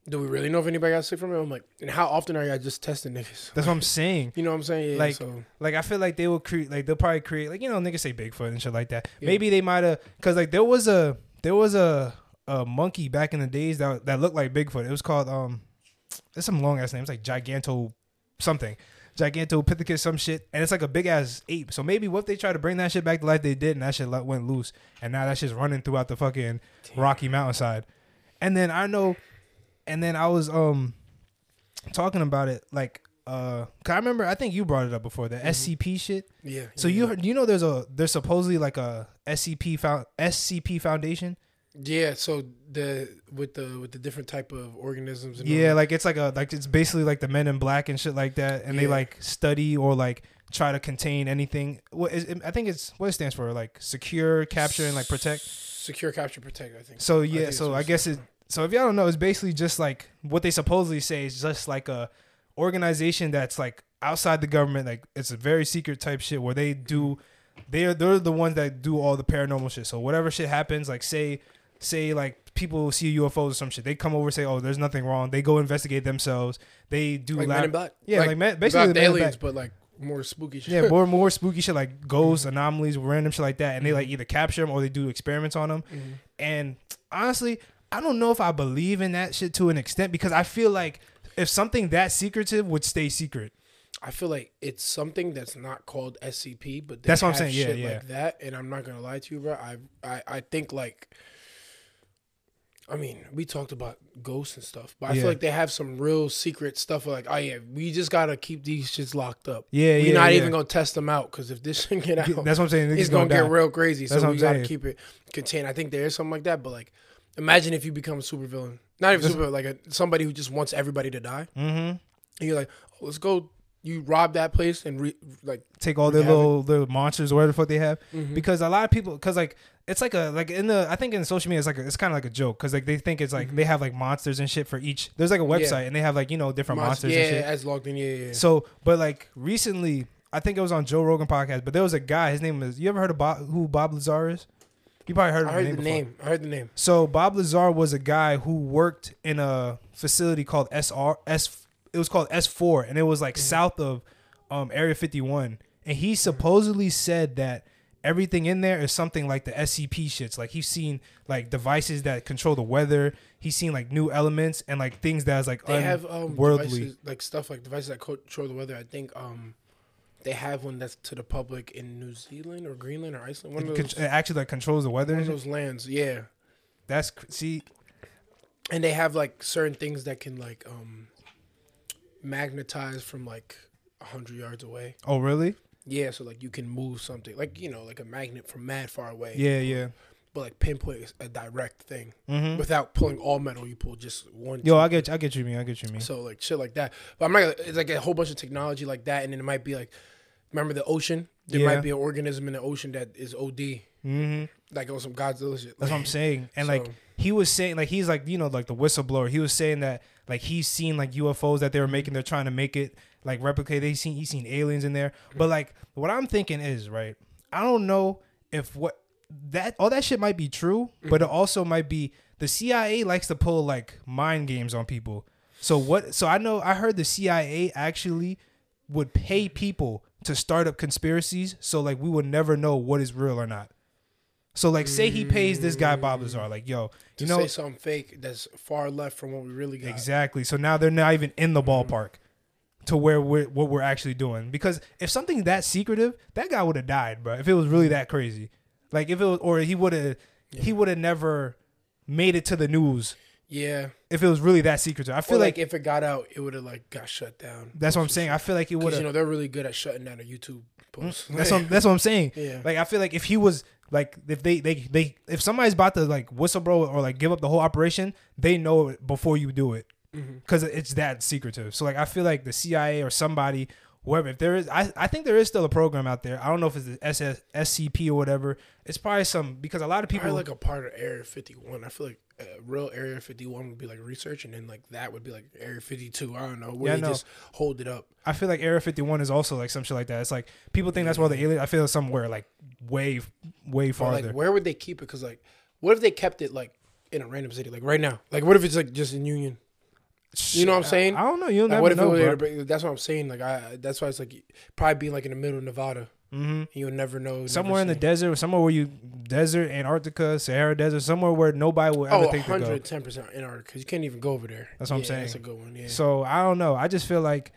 do we really know if anybody got sick from it? I'm like, and how often are y'all just testing niggas? That's what I'm saying. You know what I'm saying? Yeah, Like, so, Like I feel like they will create like they'll probably create like you know niggas say Bigfoot and shit like that. Yeah. Maybe they might have because like there was a there was a a monkey back in the days that that looked like Bigfoot. It was called um, there's some long ass name. It's like Giganto something, Gigantopithecus some shit, and it's like a big ass ape. So maybe what if they try to bring that shit back to life? They did, and that shit let- went loose, and now that shit's running throughout the fucking Rocky Mountainside. And then I know, and then I was um talking about it like uh 'cause I remember I think you brought it up before the SCP shit. yeah. So yeah. you heard, you know there's a there's supposedly like a SCP found SCP Foundation. Yeah, so the with the with the different type of organisms and Yeah, like it's like a like it's basically like the Men in Black and shit like that, and they like study or like try to contain anything. What is I think it's what it stands for like secure, capture, and like protect. secure capture protect, I think. So I yeah, think so I guess it. So if y'all don't know, it's basically just like what they supposedly say is just like a organization that's like outside the government. Like it's a very secret type shit where they do. Mm-hmm. They're they're the ones that do all the paranormal shit. So whatever shit happens, like say say like people see UFOs or some shit, they come over and say, oh, there's nothing wrong. They go investigate themselves. They do like lab- Men in Black. Yeah, like, man, basically the the Men in aliens, Black. but like more spooky shit. Yeah, more more spooky shit like ghosts, anomalies, random shit like that, and they like either capture them or they do experiments on them. Mhm. And honestly, I don't know if I believe in that shit to an extent because I feel like if something that secretive would stay secret. I feel like it's something that's not called SCP, but That's what I'm saying, yeah, yeah. like that. And I'm not gonna lie to you, bro. I I I think like. I mean, we talked about ghosts and stuff, but I Yeah. feel like they have some real secret stuff. Like, oh yeah, we just gotta keep these shits locked up. Yeah, We're yeah, not yeah. even gonna test them out because if this shit get out, That's what I'm saying. it's gonna, gonna get real crazy. That's so we gotta keep it contained. I think there is something like that, but like, imagine if you become a supervillain, not even super, like a, somebody who just wants everybody to die. Mm-hmm. And you're like, oh, let's go. You rob that place and re, like, Take all their Have it. little little monsters or whatever the fuck they have. mhm. Because a lot of people, because like it's like a like in the I think in social media it's like a, it's kind of like a joke because like they think it's like they have like monsters and shit for each. There's like a website Mm-hmm. Yeah. and they have like you know different Monster- monsters yeah, and shit. as logged in, yeah, yeah. So, but like recently, I think it was on Joe Rogan podcast. But there was a guy. His name is. You ever heard of Bob, who Bob Lazar is? You probably heard of I heard name. the before. name. I heard the name. So Bob Lazar was a guy who worked in a facility called SR S. It was called S4, and it was like south of um, Area 51, and he supposedly said that everything in there is something like the SCP shits. Like he's seen like devices that control the weather. He's seen like new elements and like things that's like They have um devices, like stuff like devices that control the weather. I think um they have one that's to the public in New Zealand or Greenland or Iceland. One It of con- those, it actually like controls the weather. one of those lands. Yeah, That's see, and they have like certain things that can like um magnetize from like a hundred yards away. oh really? Yeah, so like you can move something like you know like a magnet from mad far away. Yeah, yeah. but like pinpoint a direct thing Mm-hmm. without pulling all metal. You pull just one. Yo, I get, I get you, me. I get you, me. So like shit like that. But I'm not. Gonna, it's like a whole bunch of technology like that, and then it might be like, remember the ocean? There Yeah. might be an organism in the ocean that is OD, Mm-hmm. like on some Godzilla shit. That's what I'm saying. And like So- he was saying, like he's like you know like the whistleblower. He was saying that like he's seen like UFOs that they were making. They're trying to make it like replicate. They seen he's seen aliens in there. But like what I'm thinking is right. I don't know if what that all that shit might be true, but it also might be the CIA likes to pull like mind games on people. So what? So I know I heard the CIA actually would pay people to start up conspiracies, so like we would never know what is real or not. So like, say he pays this guy Bob mm. Lazar, like, yo, to you know say something fake that's far left from what we really got. exactly. So now they're not even in the mm-hmm. ballpark to where we're what we're actually doing. Because if something's that secretive, that guy would have died, bro. If it was really that crazy, like if it was, or he would have, he would have never made it to the news Yeah, if it was really that secretive. I feel feel like, like if it got out, it would have like got shut down. that's what I'm saying. I feel like it would you know they're really good at shutting down a YouTube mm, post. That's what, that's what I'm saying. Yeah. Like I feel like if he was like if they they they if somebody's about to like whistleblower or like give up the whole operation, they know it before you do it Mm-hmm. because it's that secretive. So like I feel like the CIA or somebody whoever if there is I, I think there is still a program out there. I don't know if it's the SS, SCP or whatever. It's probably some because a lot of people Probably like a part of Area 51. I feel like a real Area 51 would be like research, and then like that would be like Area 52. I don't know where Yeah, they know. just hold it up. I feel like Area 51 is also like some shit like that. It's like people think that's where the alien. I feel somewhere like way way farther. like, where would they keep it? Because like, what if they kept it like in a random city, like right now? Like, what if it's like just in Union? You know what I'm saying? I, I don't know. You'll Like, never what if know, it that's what I'm saying. Like, I that's why it's like probably be like in the middle of Nevada. Hmm You'll never know. never somewhere in the desert, somewhere where you desert, Antarctica, Sahara Desert, somewhere where nobody will ever Oh, think to go. 110 percent Antarctica. You can't even go over there. That's what I'm saying. That's a good one. Yeah. So I don't know. I just feel like,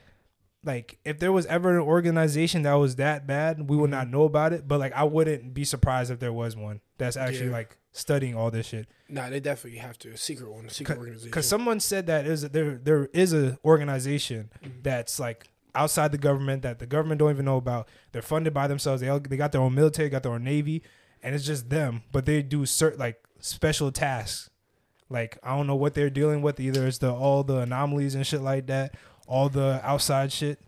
like if there was ever an organization that was that bad, we would not know about it. But like I wouldn't be surprised if there was one that's actually Yeah. like studying all this shit. nah, they definitely have to. A secret one. A secret organization. Because someone said that is there there is a organization Mm-hmm. that's like outside the government that the government don't even know about. They're funded by themselves. They all, they got their own military, got their own navy, and it's just them. But they do certain like special tasks. Like I don't know what they're dealing with. Either it's the all the anomalies and shit like that, all the outside shit.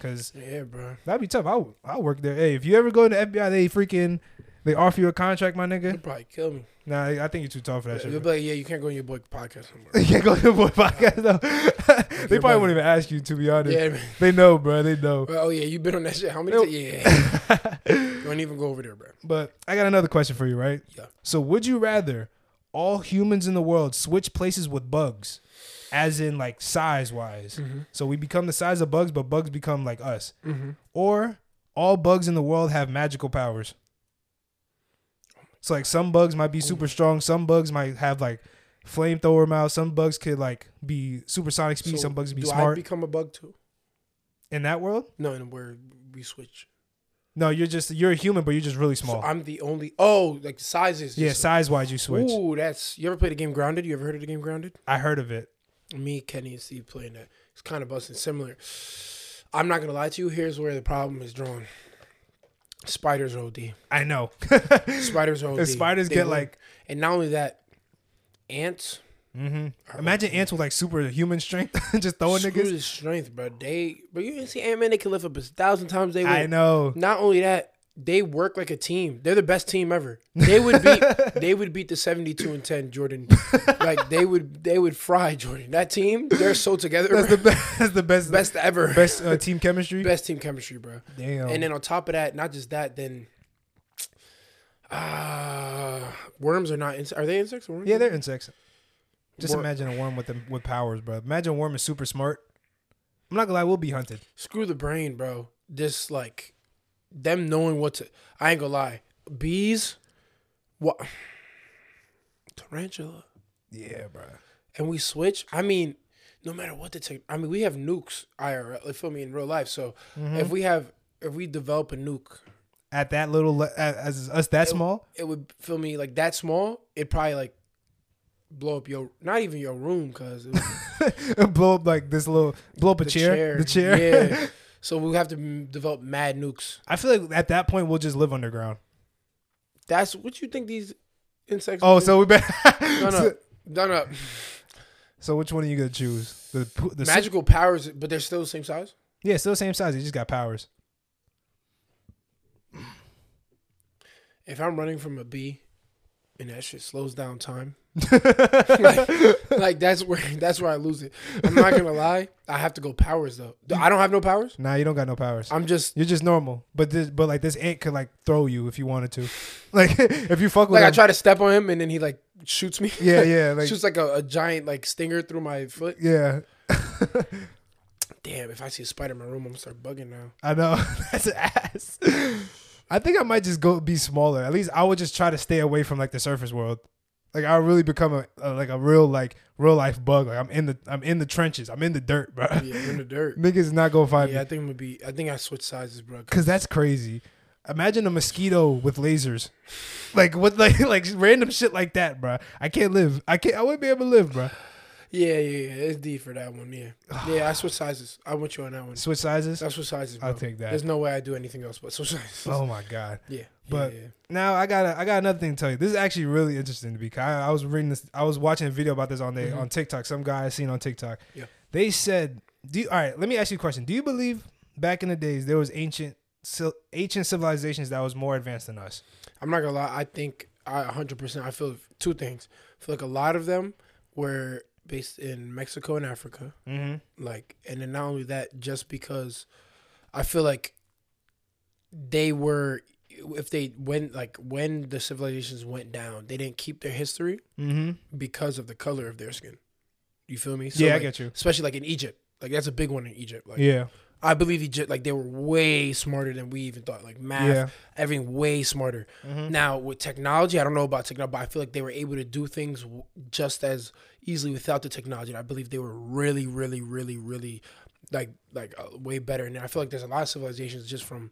Cause yeah, bro. that'd be tough. I'll I'll work there. Hey, if you ever go to the FBI, they freaking they offer you a contract, my nigga. They'll probably kill me. Nah, I think you're too tall for that shit. They'll be like, yeah, you can't go on your boy podcast anymore. You can't go to the boy podcast though. they probably wouldn't even ask you to be honest. yeah, man. They know, bro. They know. Oh yeah, you've been on that shit. How many? T- yeah. Don't even go over there, bro. But I got another question for you, right? Yeah. So would you rather all humans in the world switch places with bugs, as in like size wise? So we become the size of bugs, but bugs become like us, Mm-hmm. or all bugs in the world have magical powers. So like some bugs might be super strong, some bugs might have like flamethrower mouth, some bugs could like be supersonic speed, some bugs be do I smart. become a bug too? in that world? No, and where we switch. No, you're just you're a human, but you're just really small. So I'm the only. Oh, like sizes. yeah, size wise, you switch. Ooh, that's. You ever played the game Grounded? You ever heard of the game Grounded? I heard of it. Me, Kenny, and Steve playing that. It's kind of busting similar. I'm not gonna lie to you. Here's where the problem is drawn. Spiders are OD. I know. Spiders are OD. If spiders They get will- like, and not only that, ants. hmm imagine ants with like superhuman strength, just throwing Screw niggas. the strength, bro. They, but you didn't see Ant Man. They can lift up a thousand times. They I would. know. Not only that, they work like a team. They're the best team ever. They would beat. they would beat the seventy-two and ten Jordan. like they would. They would fry Jordan. That team. They're so together. That's bro. the best. That's the best. Best, ever. best uh, team chemistry. best team chemistry, bro. Damn. And then on top of that, not just that, then. Uh, worms are not. Ins- are they insects? Worms? yeah, they're insects. Just Wor- imagine a worm with them with powers, bro. Imagine a worm is super smart. I'm not gonna lie, we'll be hunted. Screw the brain, bro. Just like them knowing what to. I ain't gonna lie. Bees, what? Tarantula, Yeah, bro. and we switch. I mean, no matter what the tech. I mean, we have nukes IRL. Like, feel me in real life. So Mm-hmm. if we have, if we develop a nuke, At that little, as, as us that small. it would feel me like that small. It probably like blow up your not even your room because it would blow up like this little blow up a chair, chair. the chair. Yeah. so we have to mm, develop mad nukes. I feel like at that point we'll just live underground. That's what you think these insects. Oh, do? so we better. done so, up, done up. so which one are you gonna choose? The the magic. Magical powers, but they're still the same size. Yeah, still the same size. They just got powers. If I'm running from a bee, and that shit slows down time, like, like that's where that's where I lose it. I'm not gonna lie. I have to go powers though. I don't have no powers. Nah, you don't got no powers. I'm just You're just normal. But this, but like this ant could like throw you if you wanted to. Like if you fuck with like I try to step on him, and then he like shoots me. Yeah, yeah, like shoots like a, a giant like stinger through my foot. yeah. Damn, if I see a spider in my room, I'm gonna start bugging now. I know that's an ass. I think I might just go be smaller. At least I would just try to stay away from like the surface world. Like I really become a, a like a real like real life bug. Like I'm in the I'm in the trenches. I'm in the dirt, bro. Yeah, you're in the dirt. Niggas is not gonna find me. Yeah, I think I'm gonna be. I think I switch sizes, bro. because that's crazy. Imagine a mosquito with lasers, like what like like random shit like that, bro. I can't live. I can't. I wouldn't be able to live, bro. Yeah, yeah, yeah. It's D for that one. Yeah, yeah. I switch sizes. I want you on that one. Switch sizes. I switch sizes. Bro. I'll take that. There's no way I do anything else but switch sizes. Oh my god. yeah, but- yeah, yeah. Now I got I got another thing to tell you. This is actually really interesting to. 'cause I, I was reading this. I was watching a video about this on the Mhm. on TikTok. Some guy I seen on TikTok. Yeah. They said, "Do you, all right? Let me ask you a question. Do you believe back in the days there was ancient ancient civilizations that was more advanced than us? I'm not gonna lie. I think I 100. percent I feel two things. I feel like a lot of them were based in Mexico and Africa. Mm-hmm. Like, and then not only that, just because I feel like they were, if they went like when the civilizations went down, they didn't keep their history Mm-hmm. because of the color of their skin. You feel me? yeah, I get you. Especially like in Egypt, like that's a big one in Egypt. Like, Yeah, I believe Egypt, like they were way smarter than we even thought. Like math, yeah. everything way smarter. Mhm. Now with technology, I don't know about technology, but I feel like they were able to do things w- just as easily without the technology. And I believe they were really, really, really, really like like uh, way better. And I feel like there's a lot of civilizations just from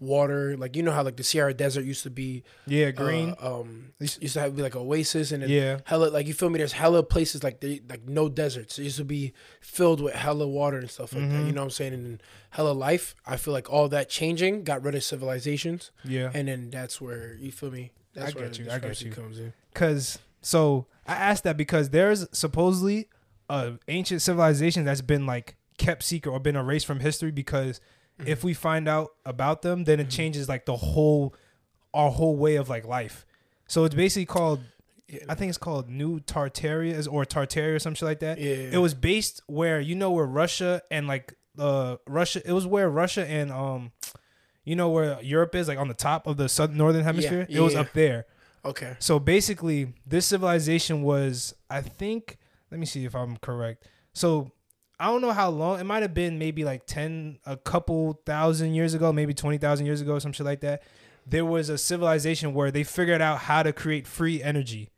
water. Like you know how like the Sahara Desert used to be Yeah, uh, green. um, used to have be like oasis and yeah, hella like you feel me. There's hella places like they like no deserts. It used to be filled with hella water and stuff like that. Mhm. You know what I'm saying? And hella life. I feel like all that changing got rid of civilizations yeah. and then that's where you feel me. That's I where get you, I get you. comes in. Cause so I asked that because there's supposedly a ancient civilization that's been like kept secret or been erased from history because Mm-hmm. if we find out about them, then it changes like the whole our whole way of like life. So it's basically called Yeah, I think it's called New Tartaria or Tartaria or some shit like that. yeah. It was based where you know where Russia and like uh Russia it was where Russia and um you know where Europe is like on the top of the southern northern hemisphere. it was up there. okay. So basically, this civilization was, I think, let me see if I'm correct. So I don't know how long. It might have been maybe like 10, a couple thousand years ago, maybe 20,000 years ago, or some shit like that. There was a civilization where they figured out how to create free energy.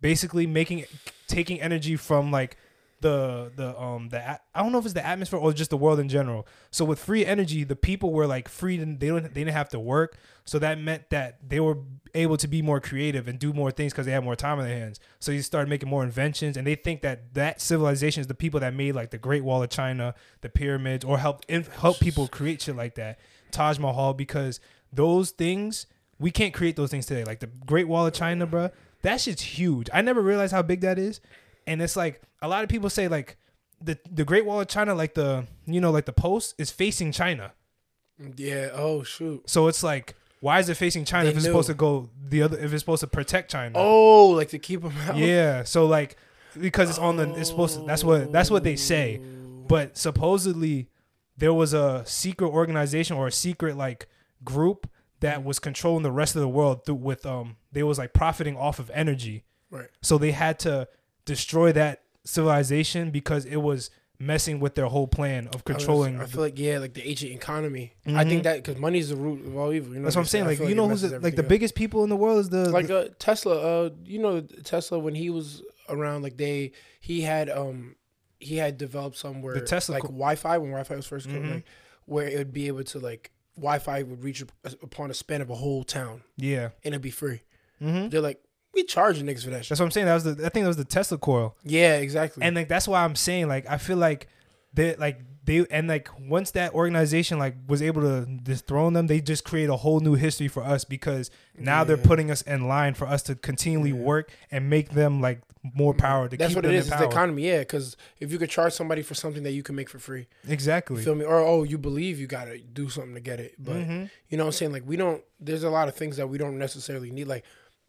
Basically, making, taking energy from like the the um the I don't know if it's the atmosphere or just the world in general. So with free energy, the people were like free and they don't they didn't have to work. So that meant that they were able to be more creative and do more things because they had more time on their hands. So you started making more inventions, and they think that that civilization is the people that made like the Great Wall of China, the pyramids, or help in, help people create shit like that, Taj Mahal, because those things we can't create those things today. Like the Great Wall of China, bruh, that shit's huge. I never realized how big that is, and it's like a lot of people say like the the Great Wall of China, like the you know like the post is facing China. Yeah. Oh shoot. So it's like, why is it facing China They if it's knew. supposed to go the other? If it's supposed to protect China? Oh, like to keep them out. yeah. So like, because it's on the, it's supposed to. That's what that's what they say. But supposedly, there was a secret organization or a secret like group that was controlling the rest of the world through with um. They was like profiting off of energy. Right. So they had to destroy that civilization because it was messing with their whole plan of I was- controlling. I, feel like yeah, like the ancient economy. I Mhm. think that because money is the root of all evil. You know that's what I'm saying. I Like you know who's the, like the up. biggest people in the world is the, like uh, Tesla. Uh, you know Tesla when he was around, like they he had um he had developed somewhere The Tesla like co- Wi-Fi when Wi-Fi was 1st Mhm. coming, like, where it would be able to like Wi-Fi would reach upon a span of a whole town yeah. and it'd be free. hmm They're like, we charging niggas for that shit. That's what I'm saying. That was the I think that was the Tesla coil. Yeah, exactly. and like that's why I'm saying like I feel like they like they and like once that organization like was able to dethrone them, they just create a whole new history for us because now they're putting us in line for us to continually Yeah. work and make them like more power to That's what it is. It's the economy, yeah. Because if you could charge somebody for something that you can make for free, exactly. feel me? Or oh, you believe you gotta do something to get it, but Mhm. you know what I'm saying? Like we don't. There's a lot of things that we don't necessarily need. Like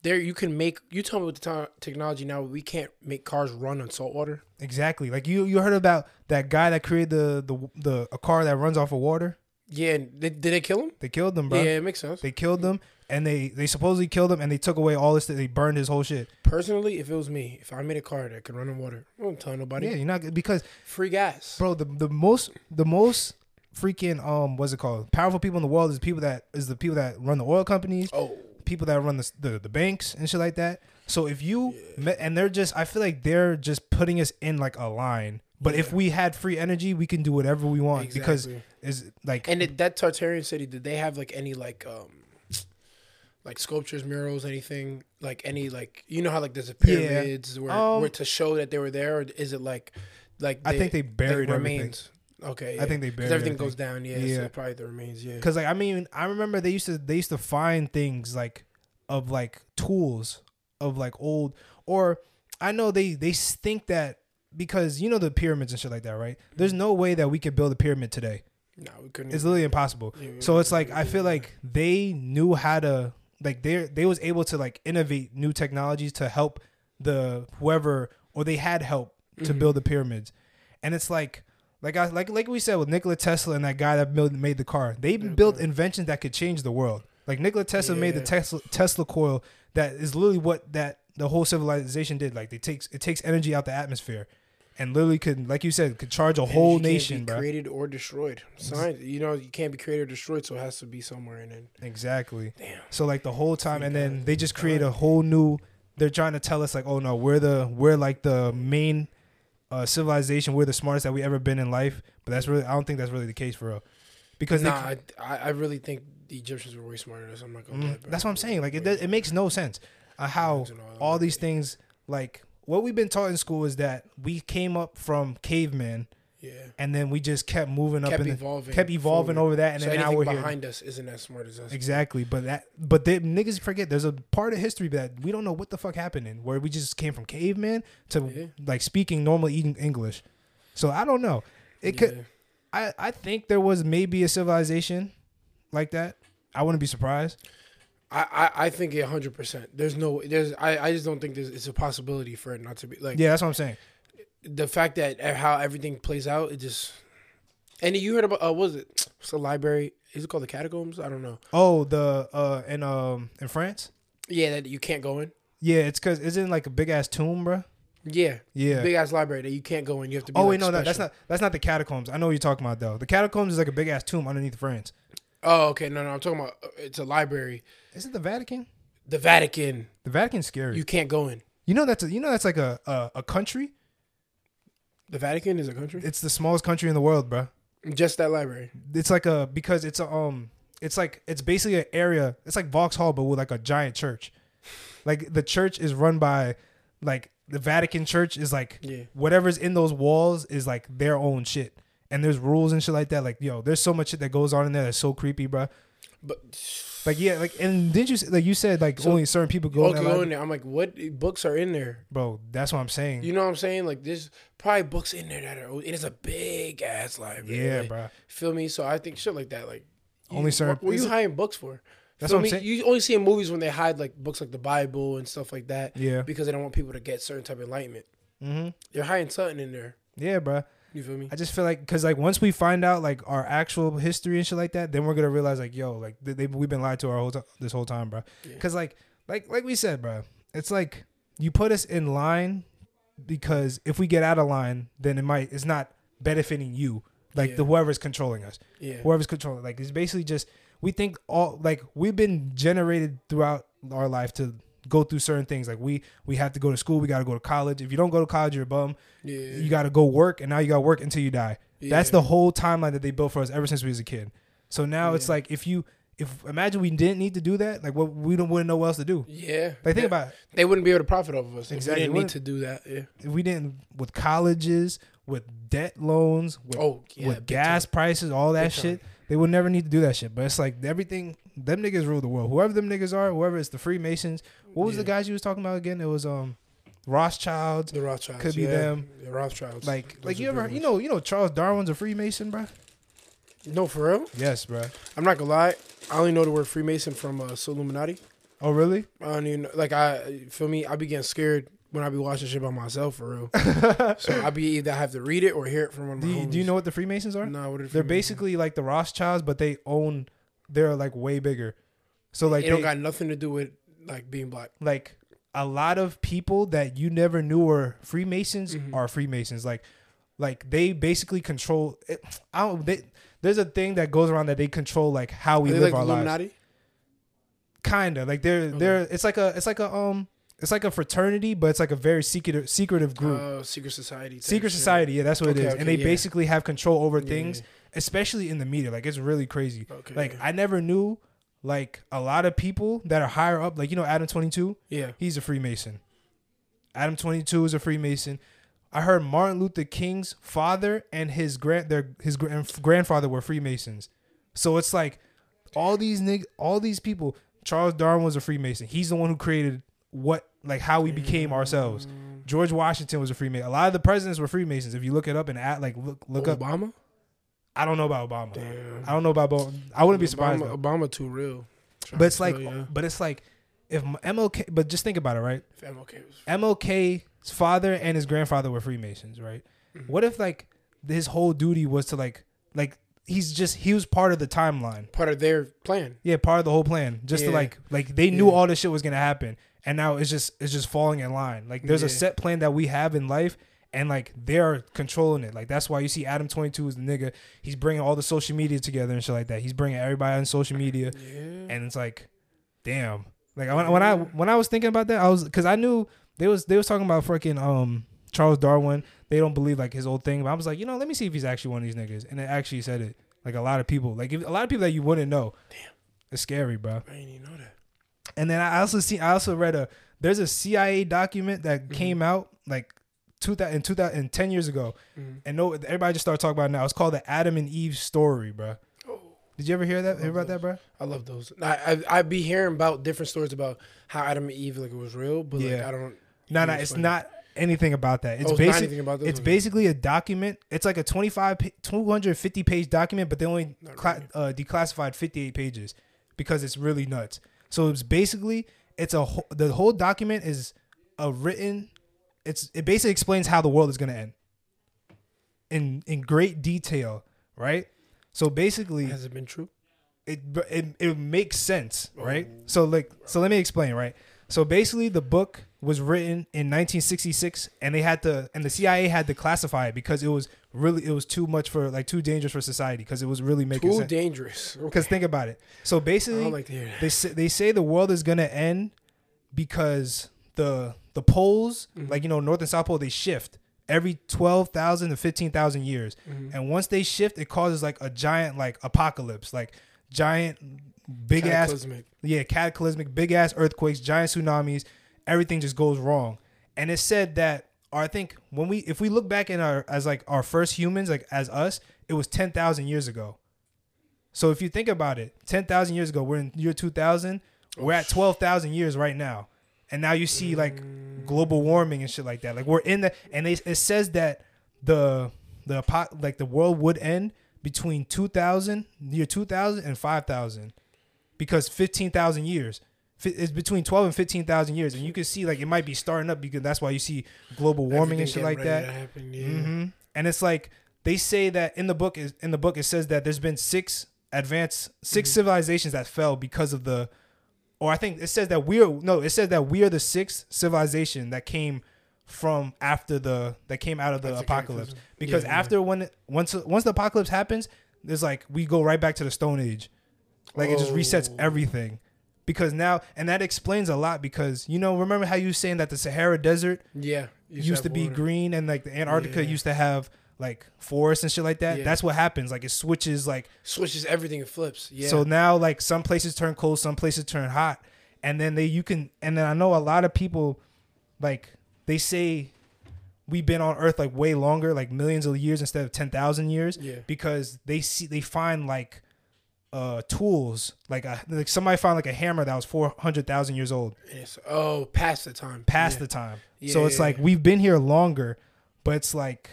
there, you can make. You tell me with the to- technology now, we can't make cars run on salt water. Exactly. Like you you heard about that guy that created the the the a car that runs off of water? Yeah, and did, did they kill him? They killed them, bro. Yeah, it makes sense. They killed them and they they supposedly killed him and they took away all this they burned his whole shit. Personally, if it was me, if I made a car that could run on water, I wouldn't tell nobody. Yeah, you're not because Free gas. bro the the most the most freaking um what's it called powerful people in the world is people that is the people that run the oil companies Oh, people that run the the, the banks and shit like that. So if you me- and they're just i feel like they're just putting us in like a line. But if we had free energy we can do whatever we want because Exactly. is like And it, that Tartarian city, did they have like any like um like sculptures, murals, anything? Like any like you know how like there's a Yeah. where, Um, where to show that they were there, or is it like like i think they like buried everything. remains? Okay, I think they buried everything everything. goes down. Yeah, Yeah. so probably the remains. Yeah, because like i mean i remember they used to they used to find things like of like tools of like old or i know they they think that because you know the pyramids and shit like that right there's no way that we could build a pyramid today no, we couldn't. it's literally impossible Yeah, so it's like i feel like they knew how to like they they was able to like innovate new technologies to help the whoever or they had help to Mhm. build the pyramids and it's like like I like like we said with Nikola Tesla and that guy that built, made the car they Yeah, built bro. inventions that could change the world like Nikola Tesla made the Tesla Tesla coil that is literally what that the whole civilization did like it takes it takes energy out the atmosphere and literally could like you said could charge a whole Energy can't nation be bro created or destroyed. Science, you know, you can't be created or destroyed, so it has to be somewhere in it. exactly Damn. So like the whole time, and then they just create a whole new. They're trying to tell us like, oh no, we're the we're like the main uh, civilization. We're the smartest that we ever been in life. But that's really, I don't think that's really the case for real. Because nah, I, I I really think the Egyptians were way smarter than us. I'm not gonna. Mhm. that's what I'm saying. Like it, it makes no sense uh, how all these things like what we've been taught in school is that we came up from cavemen Yeah. and then we just kept moving up kept and evolving. kept evolving forward. over that, and so then now we're here. behind us isn't as smart as us. Exactly, but that but they niggas forget there's a part of history that we don't know what the fuck happened in where we just came from caveman to Yeah. like speaking normal eating English. So I don't know. It could I I think there was maybe a civilization like that. I wouldn't be surprised. I, I, I think a hundred percent. There's no there's I, I just don't think there's it's a possibility for it not to be like Yeah, that's what I'm saying. The fact that how everything plays out. It just and you heard about uh what was it? What's the library? Is it called the catacombs? I don't know. Oh, the uh in um in France? Yeah, that you can't go in. Yeah, it's cuz isn't it like a big ass tomb, bruh? Yeah, Yeah. big ass library that you can't go in. You have to. be oh like, wait, no, no, that's not that's not the catacombs. I know what you're talking about though. The catacombs is like a big ass tomb underneath France. Oh, okay. No, no. I'm talking about uh, it's a library. Is it the Vatican? The Vatican. The Vatican's scary. You can't go in. You know that's a, you know that's like a, a a country. The Vatican is a country. It's the smallest country in the world, bro. Just that library. It's like a because it's a um it's like it's basically an area. It's like Vauxhall, but with like a giant church. Like the church is run by like the Vatican Church is like Yeah. whatever's in those walls is like their own shit. And there's rules and shit like that. Like yo, there's so much shit that goes on in there that's so creepy, bro. But Like yeah, like and didn't you like you said like So- only certain people go in okay, go in there. I'm like, what books are in there? bro. That's what I'm saying. You know what I'm saying? Like, there's probably books in there that are. It is a big ass library. yeah, like, bro. Feel me? So I think shit like that. Like, you- Only certain- What, what are you hiding books for? That's Feel what I'm me? saying. You only see in movies when they hide like books like the Bible and stuff like that Yeah. because they don't want people to get certain type of enlightenment. hmm They're hiding something in there. Yeah, bro. You feel me? I just feel like because like once we find out like our actual history and shit like that, then we're gonna realize like yo, like they, they we've been lied to our whole time this whole time, bro. Yeah. Because like like like we said, bro, it's like you put us in line because if we get out of line, then it might it's not benefiting you, like Yeah. the whoever's controlling us, Yeah. whoever's controlling. Like it's basically just we think all like we've been generated throughout our life to go through certain things. Like we we have to go to school, we got to go to college. If you don't go to college, you're a bum. Yeah. You got to go work, and now you got to work until you die. Yeah. That's the whole timeline that they built for us ever since we was a kid. So now it's like if you if imagine we didn't need to do that, like what we don't wouldn't know what else to do. Yeah. Like think they, about it. They wouldn't be able to profit off of us. Exactly. Exactly. They didn't need to do that. Yeah. if we didn't with colleges, with debt loans, with, Oh, yeah. with gas time. prices, all that Big shit, they would never need to do that shit. But it's like everything them niggas rule the world. Whoever them niggas are, whoever it's the Freemasons. What was the Yeah. guys you was talking about again? It was um Rothschilds. The Rothschilds. Could be yeah. them. The Rothschilds. Like Those like you ever you know you know Charles Darwin's a Freemason, bro? No, for real. Yes, bro. I'm not gonna lie. I only know the word Freemason from uh, Illuminati. Oh really? I don't even like I feel me. I be getting scared when I be watching shit by myself for real. so I be either have to read it or hear it from one of Do you, homies. do you know what the Freemasons are? No, what are They're basically like the Rothschilds, but they own. They're like way bigger. So like it don't got nothing to do with like being black. like a lot of people that you never knew were Freemasons Mhm. are Freemasons. Like, like they basically control. It, I don't. They, there's a thing that goes around that they control like how we live like our lives. Kinda like they're Okay. they're. It's like a it's like a um it's like a fraternity, but it's like a very secretive secretive group. Uh, secret society. Secret shit. society, yeah, that's what it Okay, is, okay, and they yeah. basically have control over Yeah, things, especially in the media. Like it's really crazy. Okay. Like I never knew, like a lot of people that are higher up, like you know Adam Twenty Two. yeah. He's a Freemason. Adam 22 is a Freemason. I heard Martin Luther King's father and his grand their his gra- grandfather were Freemasons. So it's like all these nig- all these people. Charles Darwin was a Freemason. He's the one who created what like how we became ourselves. George Washington was a Freemason. A lot of the presidents were Freemasons. If you look it up and at like look look up, Obama. I don't know about Obama. Damn. I don't know about Obama. I wouldn't be surprised. Obama. Obama too real. But it's like, yeah. but it's like, if MLK. But just think about it, right? If MLK was MLK's father and his grandfather were Freemasons, right? Mhm. What if like his whole duty was to like like he's just he was part of the timeline. part of their plan. Yeah, part of the whole plan. Just to like like they knew Yeah. all this shit was gonna happen. And now it's just it's just falling in line. Like there's a set plan that we have in life and like they're controlling it. Like that's why you see Adam 22 is the nigga. He's bringing all the social media together and shit like that. He's bringing everybody on social media Yeah. and it's like, damn. Like when, when I when I was thinking about that, I was because I knew they was they was talking about freaking um Charles Darwin. They don't believe like his old thing, but I was like, you know, let me see if he's actually one of these niggas, and it actually said it. Like a lot of people, like if, a lot of people that you wouldn't know. Damn. it's scary, bro. I didn't even know that. And then I also see I also read a there's a CIA document that Mm-hmm. came out like two thousand in two thousand and ten years ago, Mhm. and no everybody just started talking about it now. It's called the Adam and Eve story, bro. Oh. Did you ever hear that? Hear about that, those. bro? I love those. I, I I be hearing about different stories about how Adam and Eve like it was real, but like Yeah. I don't. No, no, it's not anything about that. It's oh, it's not basic. anything about. It's basically a document. It's like a 25 250 page document, but they only cla- really. uh, declassified 58 pages because it's really nuts. So it's basically, it's a whole, the whole document is a written, it's, it basically explains how the world is going to end in, in great detail, right? So basically, Has it been true? it it it makes sense, oh. right? Oh. So like so let me explain, right? So basically the book was written in 1966 and they had to and the CIA had to classify it because it was really it was too much for like too dangerous for society because it was really making Too sense. dangerous. Okay. Cuz think about it. So basically like to hear that. they say, they say the world is going to end because the the poles, Mhm. like you know North and South Pole they shift every 12,000 to 15,000 years. Mhm. And once they shift, it causes like a giant like apocalypse, like giant big ass yeah, cataclysmic, big ass earthquakes, giant tsunamis, everything just goes wrong. And it said that or I think when we if we look back in our as like our first humans, like as us, it was ten thousand years ago. So if you think about it, ten thousand years ago, we're in year two thousand, we're at twelve thousand years right now. And now you see like global warming and shit like that. Like we're in the and they, it says that the the like the world would end between 2000 year 2000 and 5000 because 15,000 years it's between 12 and 15,000 years and you can see like it might be starting up because that's why you see global warming and shit like that happen, yeah. hmm And it's like they say that in the book is in the book it says that there's been six advanced 6 Mhm. civilizations that fell because of the or I think it says that we're no, it says that we are the sixth civilization that came from after the that came out of the After apocalypse because Yeah, yeah. after when it, once once the apocalypse happens, there's like we go right back to the Stone Age, like it just resets Oh. everything. Because now, and that explains a lot. Because you know, remember how you were saying that the Sahara Desert Yeah, used to have be water. green, and like the Antarctica Yeah. used to have like forests and shit like that. Yeah. That's what happens. Like it switches. Like Switches everything and flips. Yeah. so now, like some places turn cold, some places turn hot, and then they you can. And then I know a lot of people, like they say, we've been on Earth like way longer, like millions of years instead of ten thousand years, yeah. because they see they find like uh tools like a like somebody found like a hammer that was 400,000 years old Yes. Oh, past the time. past yeah. the time Yeah, so it's like we've been here longer but it's like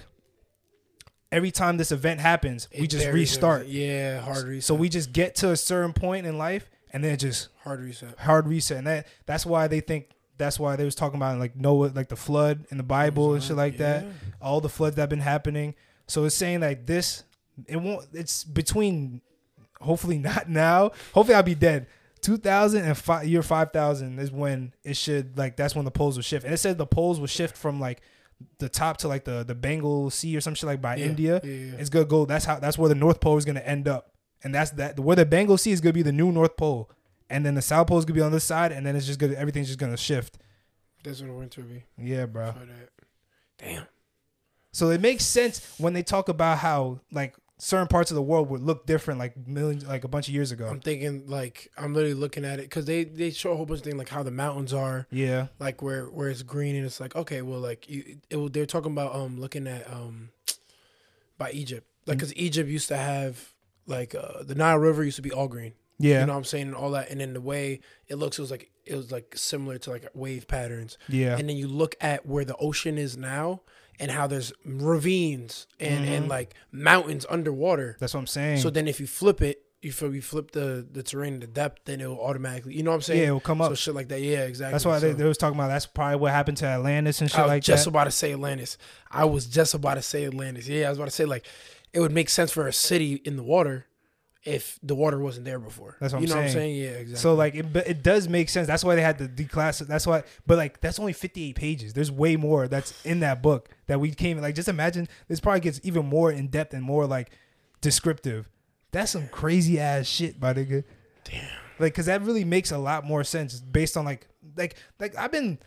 every time this event happens we just restart everything. Yeah, hard reset. so we just get to a certain point in life and then just hard reset. hard reset and that that's why they think that's why they was talking about like Noah like the flood in the Bible and shit like that all the floods that have been happening. So it's saying like this, it won't. It's between, hopefully not now. Hopefully I'll be dead. 2000 and five, year 5000 is when it should like that's when the poles will shift. And it said the poles will shift from like the top to like the the Bengal Sea or some shit like by Yeah, India. Yeah, yeah. It's gonna go. That's how. That's where the North Pole is gonna end up. And that's that. Where the Bengal Sea is gonna be the new North Pole. And then the South Pole is gonna be on this side. And then it's just gonna everything's just gonna shift. That's what the winter be. Yeah, bro. Damn. So it makes sense when they talk about how like certain parts of the world would look different like millions like a bunch of years ago. I'm thinking like I'm literally looking at it because they they show a whole bunch of things like how the mountains are Yeah. like where where it's green and it's like okay well like you, it, will- they're talking about um looking at um by Egypt like because Egypt used to have like uh the Nile River used to be all green Yeah. you know what I'm saying and all that and then the way it looks it was like it was like similar to like wave patterns yeah. and then you look at where the ocean is now and how there's ravines and and Mhm. like mountains underwater That's what I'm saying. so then if you flip it, you flip, you flip the the terrain, the depth, then it will automatically. You know what I'm saying? yeah, it will come up. So shit like that. Yeah, exactly. that's why they, So- they was talking about that's probably what happened to Atlantis and shit I was just that. about to say Atlantis. I was just about to say Atlantis. Yeah, I was about to say like it would make sense for a city in the water if the water wasn't there before. That's what you I'm know what I'm saying. saying? Yeah, exactly. So like it, but it does make sense. That's why they had to declass. That's why. But like that's only 58 pages. There's way more that's in that book that we came. Like just imagine this probably gets even more in depth and more like descriptive. That's some crazy ass shit, my nigga. Damn. Like, cause that really makes a lot more sense based on like, like, like I've been.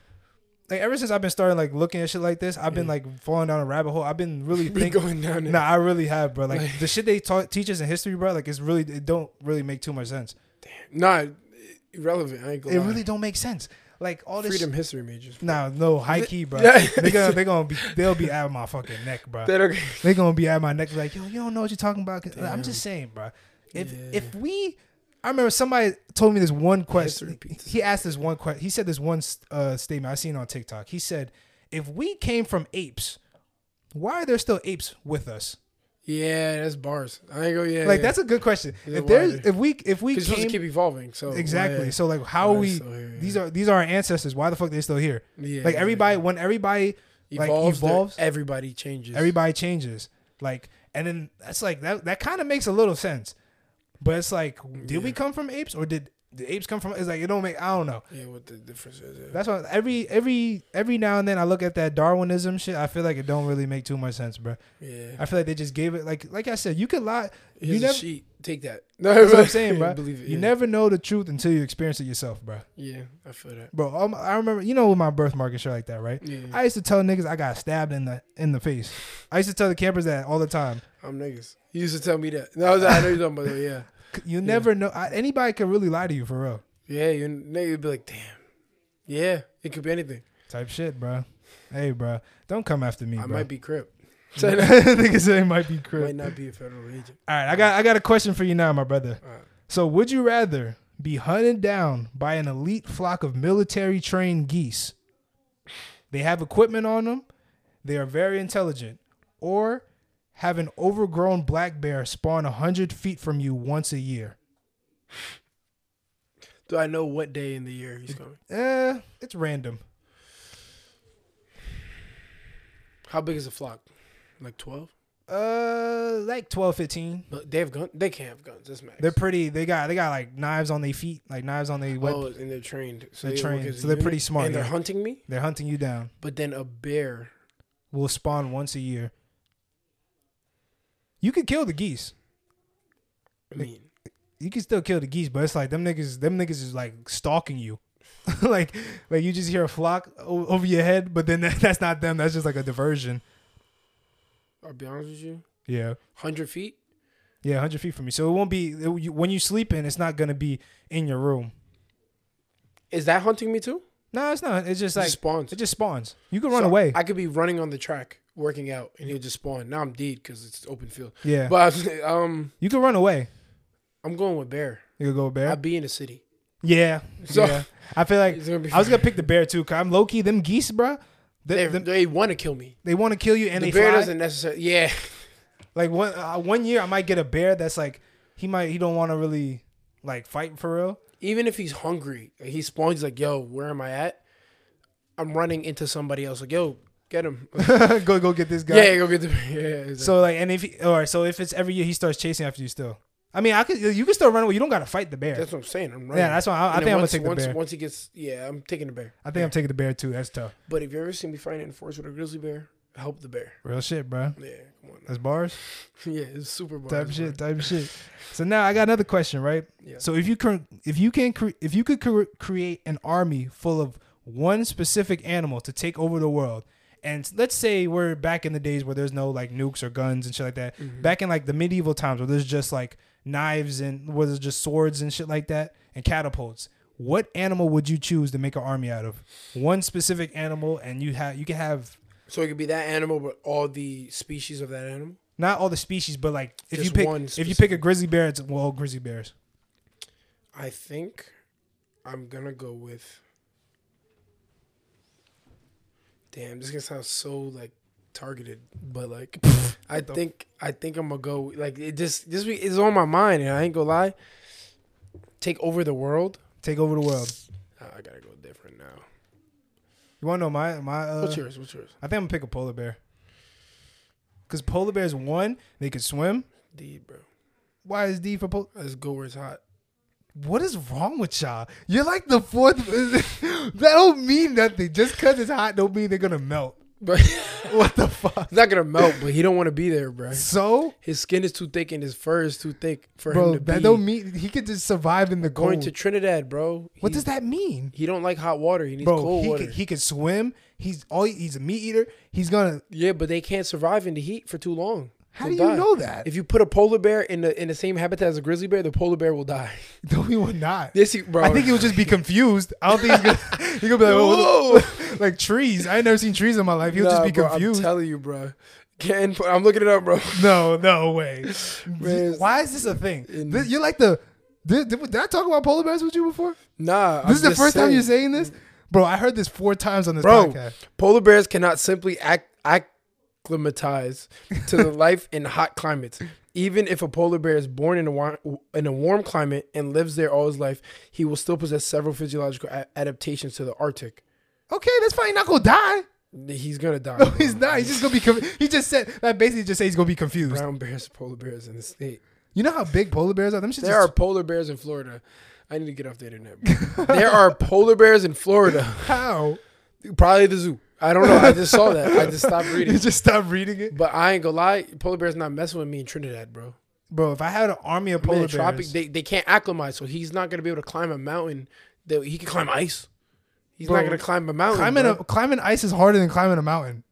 Like ever since I've been starting like looking at shit like this, I've been like falling down a rabbit hole. I've been really Been thinking. going down there. Nah, I really have, bro. Like Like- the shit they taught teach us in history, bro. Like it's really it don't really make too much sense. Nah, irrelevant. I ain't gonna It lie. really don't make sense. Like all this. freedom history majors. Nah, no high key, bro. They gonna they gonna be they'll be at my fucking neck, bro. Okay. They gonna be at my neck like, yo, you don't know what you're talking about. I'm just saying, bro. If Yeah. if we, I remember somebody told me this one question. He asked this one question. He said this one uh, statement I seen on TikTok. He said, if we came from apes, why are there still apes with us? Yeah, that's bars. I ain't go. Yeah, like yeah. that's a good question. Yeah, if there's if we if we Because you're supposed came keep evolving. So exactly. why- So like how are we here, yeah. these are these are our ancestors. Why the fuck they still here? yeah, Like everybody yeah. when everybody like, evolves, there- evolves, everybody changes. everybody changes. Like and then that's like that that kind of makes a little sense. But it's like did we come from apes or did the apes come from it's like it don't make I don't know. Yeah, what the difference is. Yeah. That's why every every every now and then I look at that Darwinism shit. I feel like it don't really make too much sense, bro. yeah. I feel like they just gave it like like I said, you could lie. Here's you never sheet. Take that. No, That's what I'm saying, bro. Believe it. You yeah. never know the truth until you experience it yourself, bro. Yeah, I feel that. Bro, um, I remember you know with my birthmark and shit like that, right? Yeah, I used to tell niggas I got stabbed in the in the face. I used to tell the campers that all the time. I'm niggas. You used to tell me that. No, I know you're talking about that. Yeah, You never know. I, anybody can really lie to you for real. yeah. You would be like, damn. Yeah, it could be anything. Type shit, bro. Hey, bro, don't come after me, I bro. might be crip. Say it might be crip. might not be a federal agent. All right, I got I got a question for you now, my brother. Right. So, would you rather be hunted down by an elite flock of military trained geese? They have equipment on them. They are very intelligent, or have an overgrown black bear spawn a hundred feet from you once a year. Do I know what day in the year he's coming? Eh, it's random. How big is the flock? Like twelve? Uh, like 12, 15. But they have guns. They can't have guns. That's max. They're pretty. They got they got like knives on their feet, like knives on their. oh, and they're trained. So They're they trained, so they're unit, pretty smart, And they're hunting me. They're hunting you down. But then a bear. Will spawn once a year. You could kill the geese. I mean, You can still kill the geese, but it's like them niggas. Them niggas is like stalking you. like, like you just hear a flock o- over your head, but then that's not them. That's just like a diversion. I'll be honest with you. Yeah. Hundred feet. Yeah, 100 feet from you. So it won't be it, you, when you sleeping. It's not gonna be in your room. Is that hunting me too? No, it's not. It's just It like just spawns. it just spawns. You can run So away. I could be running on the track, working out, and he'll just spawn. Now I'm dead because it's open field. yeah, But um, you can run away. I'm going with bear. You can go bear. I'll be in the city. yeah, So- yeah. I feel like I was gonna pick the bear too. Cause I'm low key. Them geese, bro. They, They, they, want to kill me. They want to kill you and the bear fly. doesn't necessarily. Yeah, Like one uh, one year, I might get a bear that's like he might he don't want to really like fight for real. even if he's hungry, he spawns. Like, "Yo, where am I at?" I'm running into somebody else. Like, "Yo, get him." go go get this guy. yeah, go get the. Yeah. exactly. So like, and if he, or so if it's every year, he starts chasing after you still. I mean, I could you can still run away. You don't got to fight the bear. that's what I'm saying. I'm running. Yeah, that's why I, I think then I'm gonna once, the once, bear. Once he gets, yeah, I'm taking the bear. I think I'm taking the bear too. That's tough. But if you ever seen me fighting in the forest with a grizzly bear, help the bear. Real shit, bro. Yeah, come on. That's bars. yeah, it's super bars, Type bro. shit. Type shit. So now I got another question, right? Yeah. So if you can, if you can, cre- if you could cre- create an army full of one specific animal to take over the world, and let's say we're back in the days where there's no like nukes or guns and shit like that. Mm-hmm. Back in like the medieval times where there's just like knives and where there's just swords and shit like that and catapults. What animal would you choose to make an army out of? One specific animal, and you have you can have So it could be that animal, but all the species of that animal. not all the species, but like if you pick one if you pick a grizzly bear, it's well grizzly bears. I think I'm gonna go with. Damn, this gonna sound so like targeted, but like I think I think I'm gonna go like it just this week is on my mind, and I ain't gonna lie. Take over the world. Take over the world. Ah, I gotta go different now. You want to know my my? Uh, What's yours? What's yours? I think I'm gonna pick a polar bear. Cause polar bears, one, they can swim. D, bro. Why is D for polar? Let's go where it's hot. What is wrong with y'all? You're like the fourth. that don't mean nothing. Just cause it's hot, don't mean they're gonna melt. But What the fuck? it's not gonna melt, but he don't want to be there, bro. So, His skin is too thick and his fur is too thick for bro, him to that be don't mean he could just survive in the going cold. to Trinidad, bro. what does that mean, He don't like hot water. He needs bro? cold He water. could, he could swim. He's all he's a meat eater. He's gonna. yeah, but they can't survive in the heat for too long. How do you die. know that? If you put a polar bear in the in the same habitat as a grizzly bear, the polar bear will die. no, he would not. He, bro. I think he would just be confused. I don't think he's gonna. He's gonna be like, oh, like trees. I ain't never seen trees in my life. He'll just be bro, confused. I'm telling you, bro. Can't. I'm looking it up, bro. no, no way. Why is this a thing? This- you're like the. Did, did, did I talk about polar bears with you before? Nah. This is I'm the just first time you're saying this, bro. I heard this four times on this Bro, podcast. Polar bears cannot simply act act acclimatize to the life in hot climates. Even if a polar bear is born in a warm, in a warm climate and lives there all his life, he will still possess several physiological a- adaptations to the Arctic. Okay, that's fine. Not gonna die. He's gonna die. No, bro. he's not. He's just gonna be. Conf- he just said that. Basically, just say he's gonna be confused. brown bears, polar bears in the state. You know how big polar bears are? Them. There are polar bears in Florida. I need to get off the internet. there are polar bears in Florida. how. Probably the zoo. I don't know. I just saw that. I just stopped reading. You just stopped reading it, But I ain't gonna lie, polar bears not messing with me in Trinidad, bro. bro. If I had an army of polar tropic, bears, they, they can't acclimate, so he's not gonna be able to climb a mountain. That he can climb ice. He's Bro, not gonna climb a mountain. climbing bro. a climbing ice is harder than climbing a mountain.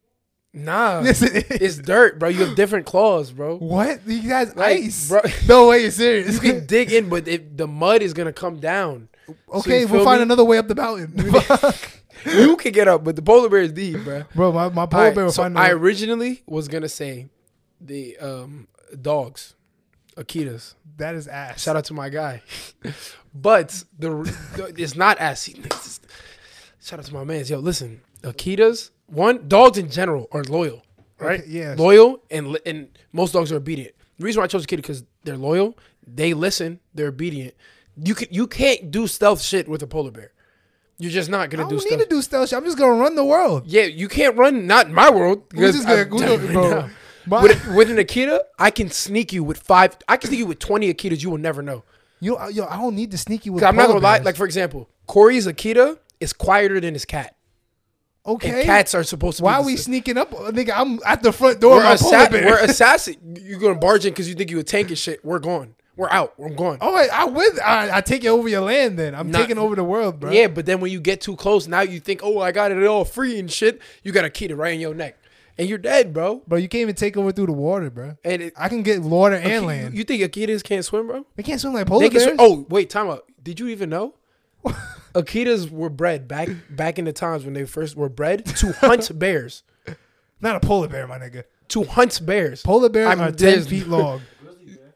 nah, Yes, it is. it's dirt, bro. You have different claws, bro. What? He has Like, ice. bro. No way, you're serious. You can dig in, but it, the mud is gonna come down. okay, you we'll feel find me? another way up the mountain. You can get up, but the polar bear is deep, bro. bro, my, my polar Alright, bear so I originally was gonna say the um, dogs, Akitas. That is ass. Shout out to my guy, but the, the it's not ass. Shout out to my man. Yo, listen, Akitas. One, dogs in general are loyal, right? Okay, yes. loyal, and and most dogs are obedient. The reason why I chose Akita because they're loyal, they listen, they're obedient. You can you can't do stealth shit with a polar bear. You're just not gonna don't do need stealth. to do stealth shit. I'm just gonna run the world. Yeah, you can't run. Not in my world. We're just gonna- we're gonna- bro. right. With, with an Akita, I can sneak you with five. I can sneak you with twenty Akitas. You will never know. You uh, yo, I don't need to sneak you with. I'm not gonna lie. Like for example, Corey's Akita is quieter than his cat. okay, And cats are supposed to. why are we sneaking up, nigga? I'm at the front door. We're, assa- we're assassin. You're gonna barge in because you think you a tank and shit. We're gone. We're out. I'm going. Oh, wait, I with I, I take it over your land. Then I'm Not- taking over the world, bro. Yeah, but then when you get too close, now you think, oh, I got it all free and shit. You got a Akita right in your neck, and you're dead, bro. bro, you can't even take over through the water, bro. And it, I can get water and you, land. you think Akitas can't swim, bro? they can't swim like polar bears. swim. Oh, wait, time out. Did you even know? Akitas were bred back back in the times when they first were bred to hunt bears. not a polar bear, my nigga. To hunt bears. Polar bears I'm are ten feet long.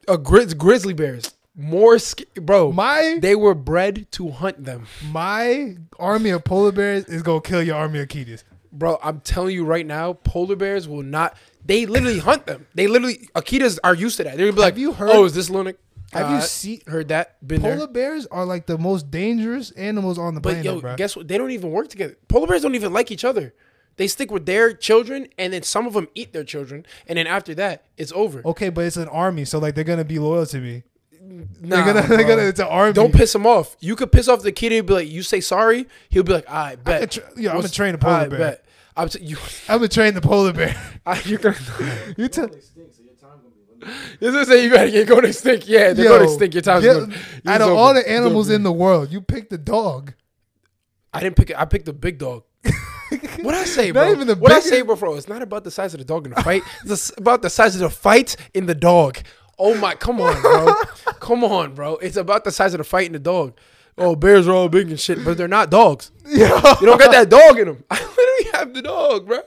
A grizz, grizzly bears. More, sk- bro. My they were bred to hunt them. my army of polar bears is gonna kill your army of Akitas. Bro, I'm telling you right now, polar bears will not. They literally hunt them. They literally Akitas are used to that. They're gonna be like, Have you heard- "Oh, is this Lunik?" Have you Uh, seen heard that? Been polar there. bears are like the most dangerous animals on the But planet, yo, bro. guess what? They don't even work together. Polar bears don't even like each other. They stick with their children, and then some of them eat their children, and then after that, it's over. okay, but it's an army, so like they're gonna be loyal to me. Nah, they're gonna, they're gonna it's an army. Don't piss him off. You could piss off the kid. He'll be like, "You say sorry." He'll be like, "I bet." I tra- yo, I'm gonna train a polar "I bear. bet." I'm t- you. I'm gonna train the polar bear. I, you're gonna. you tell Extinct, so your time gonna be limited. This is say you gotta get going extinct. Yeah, they're Yo, going extinct. Your time's get- going. out of over. all the animals in the world, you picked the dog. I didn't pick it. I picked the big dog. what I say, Not bro? even the what I biggest- say, bro, bro? It's not about the size of the dog in the fight. It's about the size of the fight in the dog. Oh my, come on, bro. come on, bro. It's about the size of the fight in the dog. Oh, bears are all big and shit, but they're not dogs. Yo, You don't got that dog in them. I literally have the dog, bro.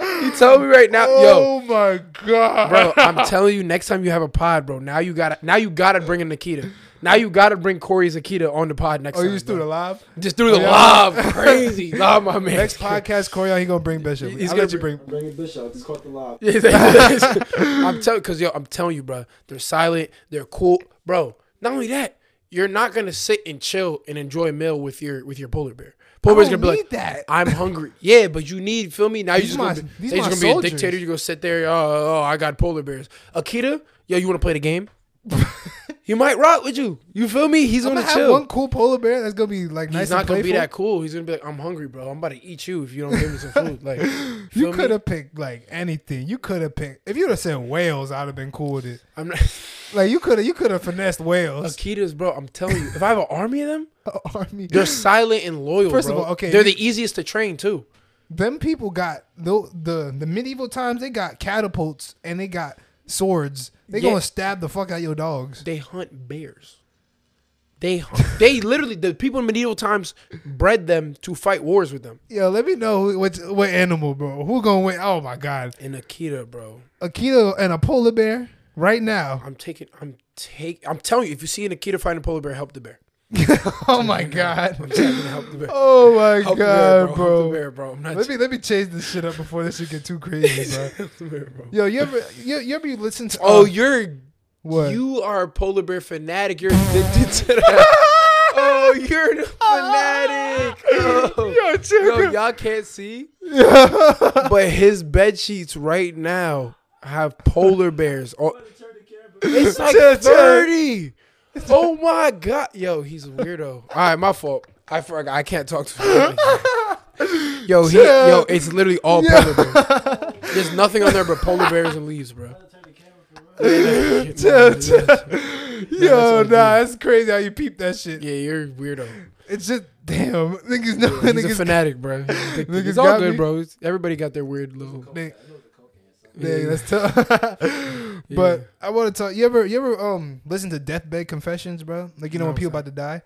You tell me right now, yo, oh my god, bro. I'm telling you, next time you have a pod, bro. Now you gotta, now you gotta bring in Nikita. Now you gotta bring Corey's Akita on the pod next Oh, time. you just threw the live. Just threw the Yeah. lob, crazy lob, my man. Next podcast, Corey, he gonna bring Bishop. He's I'll gonna let you bring- bring. I'm Bishop. Just caught the lob. I'm telling, cause yo, I'm telling you, bro. They're silent. They're cool, bro. Not only that, you're not gonna sit and chill and enjoy a meal with your with your polar bear. Polar bear's gonna be like, that. I'm hungry. Yeah, but you need feel me. Now you These just my- gonna be, these they my gonna be a dictator. You gonna sit there. Oh, oh, oh, I got polar bears. Akita, yo, you wanna play the game? He might rock with you. You feel me? He's I'm gonna gonna have chill. one cool polar bear that's gonna be like nice He's not gonna be that cool. He's gonna be like, I'm hungry, bro. I'm about to eat you if you don't give me some food. Like, You could have picked like anything. You could have picked if you would have said whales. I'd have been cool with it. I'm not. Like you could have, you could have finessed whales. Akitas, bro. I'm telling you, if I have an army of them, Army. they're silent and loyal. First of all, okay, they're you- the easiest to train too. Them people got the, the the medieval times. They got catapults and they got swords. They Yeah. gonna stab the fuck out your dogs. They hunt bears. They hunt, they literally the people in medieval times bred them to fight wars with them. Yo, let me know what what animal, bro. Who gonna win? Oh my god, And Akita, bro. Akita and a polar bear right now. I'm taking. I'm take. I'm telling you, if you see an Akita fighting a polar bear, help the bear. oh my god. I'm telling you, help the bear. Oh my Help god, bear, bro. Help the bro. bear, bro. I'm not. Let me let me change this shit up before this shit get too crazy, bro. bear, bro. Yo, you ever you, you ever listen to? Oh, uh, you're what? You are a polar bear fanatic. You're addicted to that. oh, you're a fanatic. Oh. Yo. Yo, y'all can't see, but his bed sheets right now have polar bears. Oh, it's like Chill, chill. thirty. Oh my god, yo, he's a weirdo. All right, my fault. I forgot. I can't talk to him. Yo, he, yo, it's literally all polar bears. There's nothing on there but polar bears and leaves, bro. Yo, nah, that's crazy how you peep that shit. Yeah, you're a weirdo. It's just damn niggas know He's a fanatic, bro. He's. Niggas It's all good, me. bro. Everybody got their weird little. They, Yeah. yeah, that's tough. but Yeah. I want to talk. You ever, you ever um listen to deathbed confessions, bro? Like you know No, when people about to die.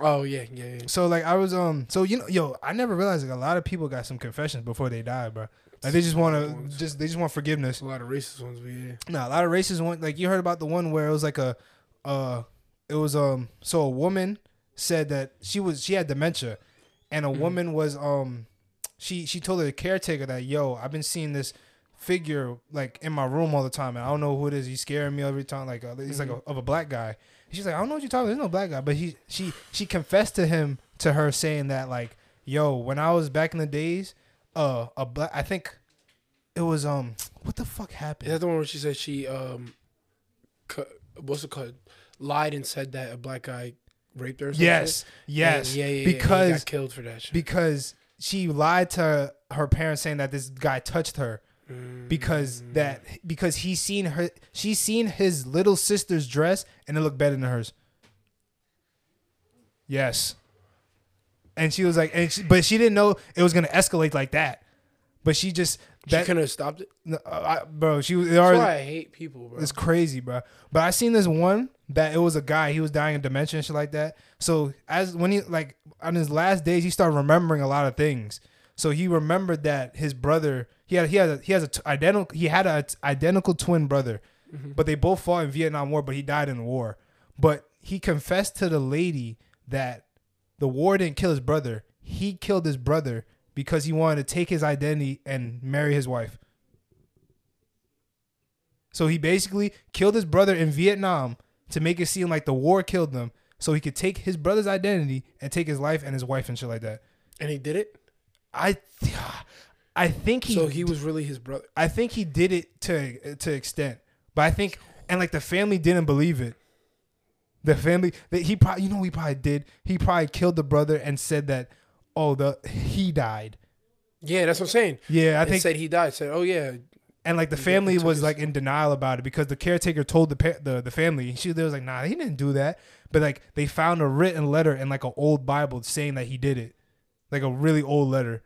Oh yeah, yeah, yeah. So like I was um so you know yo I never realized like a lot of people got some confessions before they die, bro. Like they just want to just they just want forgiveness. A lot of racist ones, but yeah. No, a lot of races went like you heard about the one where it was like a uh it was um so a woman said that she was she had dementia and a woman was um she she told her caretaker that yo I've been seeing this figure like in my room all the time and I don't know who it is he's scaring me every time like uh, he's like a, of a black guy she's like I don't know what you're talking about there's no black guy but he she she confessed to him to her saying that like yo when I was back in the days uh a black I think it was um, what the fuck Is happened? that the one where she said she um, cu- what's it called? Lied and said that a black guy raped her. Yes, yes, Yeah, yeah, yeah. and because got killed for that shit. because she lied to her parents saying that this guy touched her because that because he seen her she seen his little sister's dress and it looked better than hers. Yes. And she was like, and she, but she didn't know it was gonna escalate like that. But she just she that, couldn't have stopped it. no, I, bro. She was That's already, why I hate people, bro. it's crazy, bro. But I seen this one that it was a guy. He was dying of dementia and shit like that. So as when he like on his last days, he started remembering a lot of things. So he remembered that his brother he had he had a, he has a t- identical he had a t- identical twin brother, mm-hmm. but they both fought in Vietnam War, but he died in the war. But he confessed to the lady that the war didn't kill his brother. He killed his brother because he wanted to take his identity and marry his wife. So he basically killed his brother in Vietnam to make it seem like the war killed them, so he could take his brother's identity and take his life and his wife and shit like that. and he did it. I, I think he. so he was really his brother. I think he did it to to extent, but I think and like the family didn't believe it. The family that he probably you know he probably did. He probably killed the brother and said that oh the he died. Yeah, that's what I'm saying. Yeah, I I think said he died. Said, oh yeah, and like the family was like in denial about it because the caretaker told the pa- the the family. She they was like, nah, he didn't do that. But like they found a written letter in like an old Bible saying that he did it, like a really old letter.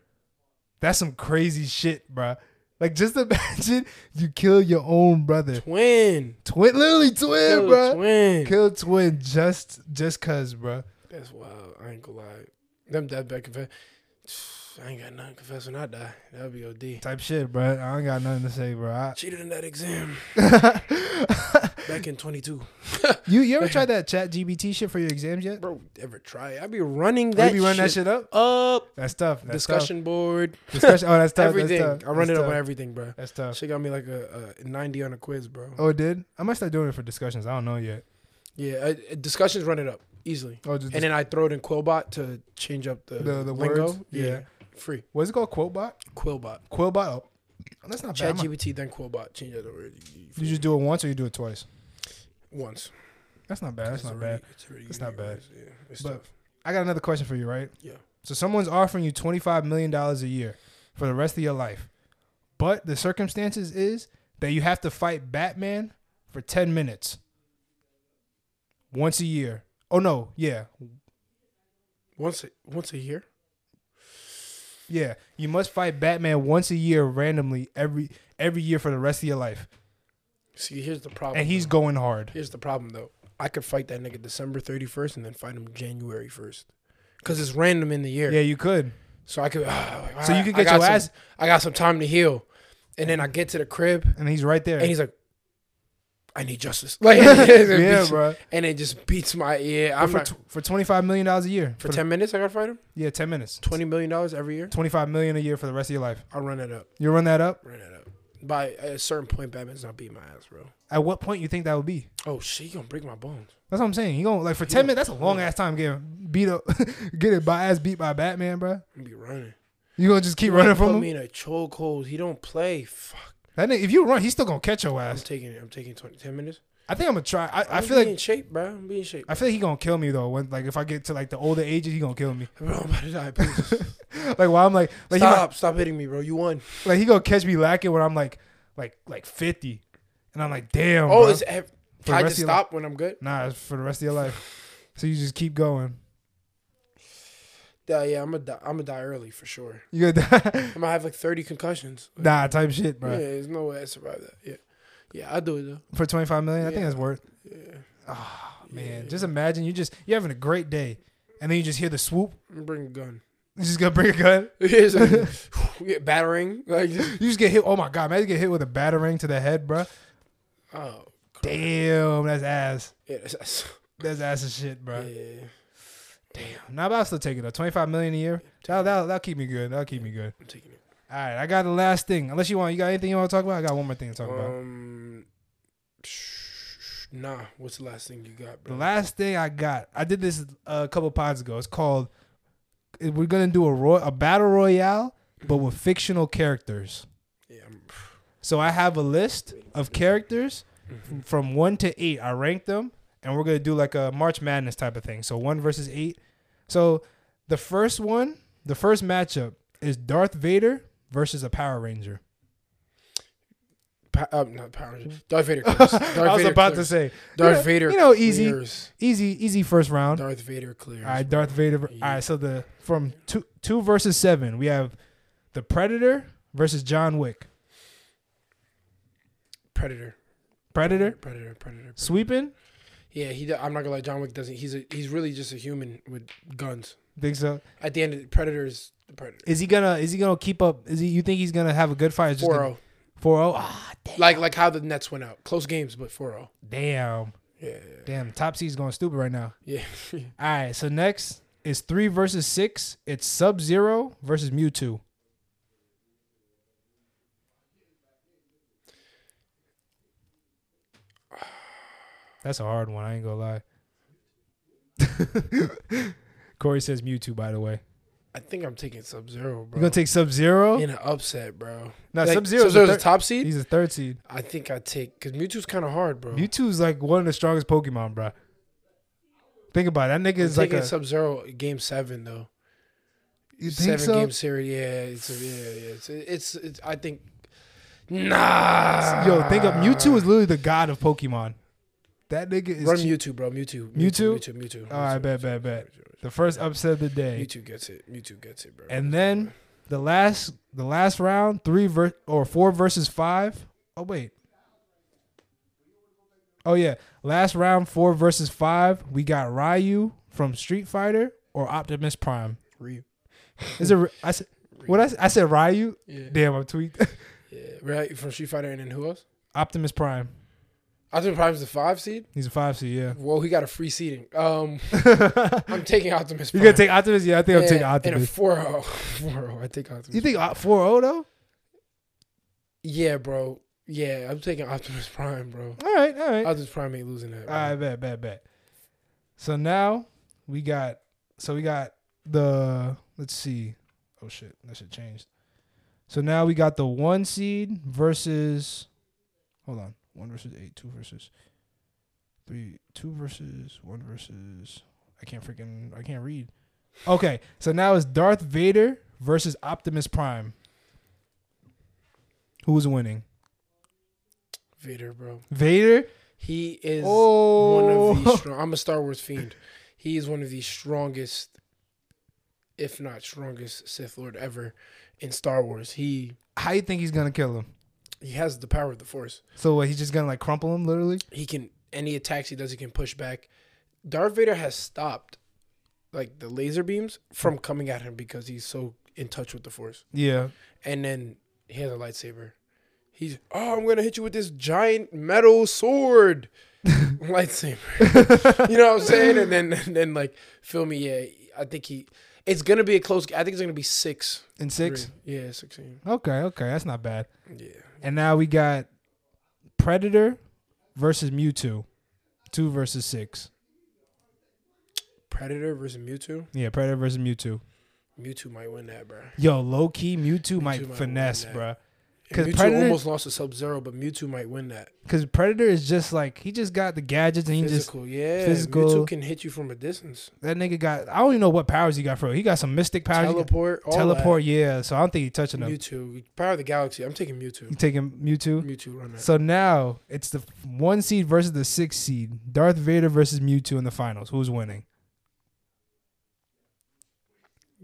That's some crazy shit, bro. Like just imagine you kill your own brother, twin, twin, literally twin, Kill bruh. twin. Kill twin just just cause, bro. That's wild. I ain't gonna lie. Them dead deathbed confess. I ain't got nothing to confess when I die. That'll be OD. Type shit, bro. I ain't got nothing to say, bruh. Cheated in that exam I- back in 22. you you ever tried that ChatGPT shit for your exams yet? Bro, ever try it? I be running You that. be running that shit up. up. That's tough. That's Discussion board, Discussion. Oh, that's tough. everything. That's tough. I run That's it up on everything, bro. That's tough. She got me like a, a 90 on a quiz, bro. Oh, it did? I might start doing it for discussions. I don't know yet. Yeah, uh, discussions run it up easily. Oh, just And then I throw it in Quillbot to change up the, the the lingo. words. Yeah. free. What's it called? Quillbot. Quillbot. Quillbot. Oh, that's not Chat bad. I'm- then Quillbot. Change that over. You just do it once or you do it twice. Once. That's not bad. That's not already- bad. It's, already It's not bad. organized, Yeah, it's But- tough. I got another question for you, right? Yeah. So someone's offering you twenty five million dollars a year for the rest of your life, but the circumstances is that you have to fight Batman for ten minutes once a year. Oh no, yeah, Once a, once a year. yeah. You must fight Batman once a year randomly every every year for the rest of your life, See, here's the problem. and he's though. going hard. Here's the problem though. I could fight that nigga December 31st and then fight him January 1st. Cause it's random in the year. Yeah, you could. So I could. So you could get your some- ass, I got some time to heal, and then I get to the crib and he's right there. and he's like, "I need justice." Like, yeah, bro. And it just beats my yeah. I'm for not, for twenty five million dollars a year for the- ten minutes. I gotta fight him. yeah ten minutes Twenty million dollars every year. twenty five million a year for the rest of your life. I'll run it up. You run that up. Run it up. By at a certain point, Batman's not beating my ass, bro. At what point you think that would be? Oh shit, you gonna break my bones? That's what I'm saying. You gonna like for ten gonna- minutes? That's a long ass time getting beat up, getting by ass beat by Batman, bro. I'm be running. You gonna just keep He running from put him? me in a chokehold. He don't play. Fuck. That nigga, if you run, he's still gonna catch your I'm ass. taking it. I'm taking 20, 10 minutes. I think I'm gonna try. I, I feel be in like shape, bro. I'm being shape. I feel like he gonna kill me though. When like if I get to like the older ages, he gonna kill me. Bro, I'm about to die. Please. Like while I'm like like he, might- stop, stop hitting me, bro. You won. like he gonna catch me lacking when I'm like like like fifty, and I'm like damn. Oh, bro. it's ev- For I rest just of your life. stop when I'm good? nah, it's for the rest of your life. So you just keep going. Yeah, yeah. I'm gonna die. I'm gonna die early for sure. You gonna die? I'm gonna have like 30 concussions. nah, type shit, bro. Yeah, there's no way I survive that. Yeah, yeah. I do it though. For twenty five million, I think that's worth. Yeah, Oh man, Yeah. just imagine you just you're having a great day, and then you just hear the swoop. Bring a gun. You just gonna bring a gun. It's like, yeah, battering. Like, You just get hit. Oh my god, man, you get hit with a battering to the head, bro. oh, Damn, that's ass. yeah. That's, that's, That's ass as shit, bro. yeah. Damn. Now, but I'll still take it though. Twenty five million a year. That'll, that'll that'll keep me good. That'll keep me good. I'm taking it. All right, I got the last thing. Unless you want, you got anything you want to talk about? I got one more thing to talk about. Um, sh- nah. What's the last thing you got, bro? The last thing I got, I did this a couple pods ago. It's called. We're gonna do a roy, a battle royale, but with fictional characters. yeah, I'm, So I have a list of characters Mm-hmm. from one to eight. I rank them, and we're gonna do like a March Madness type of thing. So one versus eight. So the first one, the first matchup is Darth Vader versus a Power Ranger. Pa- uh, not Power Ranger. Darth Vader. Clears. Darth I was Vader about to say Darth you know, Vader. You know, easy, clears. easy, easy first round. Darth Vader clears. All right, Darth Vader. All right, so the from two two versus seven, we have the Predator versus John Wick. Predator. Predator Predator. Predator. sweeping. Yeah, he. I'm not gonna lie. John Wick doesn't. He's a. He's really just a human with guns. Think so? At the end, of Predator is the Predator. Is he gonna? Is he gonna keep up? Is he? You think he's gonna have a good fight? It's just Four gonna- zero. 4-0? Ah, damn. Like like how the Nets went out. Close games, but four zero. damn, Yeah. damn. Top seed's going stupid right now. Yeah. All right, so next is three versus six. It's Sub Zero versus Mewtwo. That's a hard one. I ain't gonna lie. Corey says Mewtwo, by the way. I think I'm taking Sub Zero, bro. You gonna take Sub Zero? in an upset, bro. No, Like, Sub a Sub-Zero's thir- the top seed. He's a third seed. I think I take because Mewtwo's kind of hard, bro. Mewtwo's like one of the strongest Pokemon, bro. Think about it. That nigga I'm is like a. Sub Zero game seven though. you seven think so? game series. Yeah, it's yeah, yeah. It's, it's it's I think. Nah. Yo, think of Mewtwo is literally the god of Pokemon. That nigga is Run Mewtwo, bro. Mewtwo. Mewtwo? Mewtwo. Mewtwo. All right, Mewtwo, bet, Mewtwo, bet, bet. The first upset of the day. Mewtwo gets it. Mewtwo gets it, bro. And then the last the last round, three ver- or four versus five. Oh wait. Oh yeah, last round four versus five. We got Ryu from Street Fighter or Optimus Prime. Ryu. Is it? I said what I, I said Ryu. Yeah. Damn, I'm tweaked. Yeah. Ryu from Street Fighter, and then who else? Optimus Prime. Optimus Prime's the five seed. He's a five seed. Yeah. Well, he got a free seating. Um, I'm taking Optimus. Prime. You gonna take Optimus? Yeah, I think I'm taking Yeah, And a Optimus. 4 4 I take Optimus. You think four zero though? Yeah, bro. Yeah, I'm taking Optimus Prime, bro. All right, all right. Optimus Prime ain't losing that. Bro. All right, bet, bet, bet. So now we got, so we got the, let's see. Oh shit, that shit changed. So now we got the one seed versus, hold on, one versus eight, two versus three, two versus one versus, I can't freaking, I can't read. Okay, so now it's Darth Vader versus Optimus Prime. Who's winning? Vader, bro. Vader? He is Oh. one of the oh. strong. I'm a Star Wars fiend. He is one of the strongest, if not strongest, Sith Lord ever in Star Wars. He How you think he's gonna kill him? He has the power of the Force. So what, he's just gonna like crumple him, literally? He can any attacks he does, he can push back. Darth Vader has stopped like the laser beams from coming at him because he's so in touch with the Force. Yeah. and then he has a lightsaber. He's oh, I'm gonna hit you with this giant metal sword, lightsaber. you know what I'm saying? And then and then like feel me, yeah. I think he. It's gonna be a close. I think it's gonna be six. In six? three. Yeah, sixteen. Okay, okay, that's not bad. Yeah. And now we got Predator versus Mewtwo. Two versus six. Predator versus Mewtwo. Yeah, Predator versus Mewtwo. Mewtwo might win that, bro. Yo, low key, Mewtwo, might might finesse, that. Bruh. And 'Cause Mewtwo Predator- almost lost to Sub Zero, but Mewtwo might win that. Because Predator is just like he just got the gadgets and he just Physical, yeah. physical- Mewtwo can hit you from a distance. that nigga got. I don't even know what powers he got for. He got some mystic powers. He got- Teleport. all teleport, that. yeah. So I don't think he's touching him. Mewtwo. Power of the Galaxy. I'm taking You Mewtwo. taking Mewtwo? Mewtwo run that. So now it's the one seed versus the six seed. Darth Vader versus Mewtwo in the finals. Who's winning?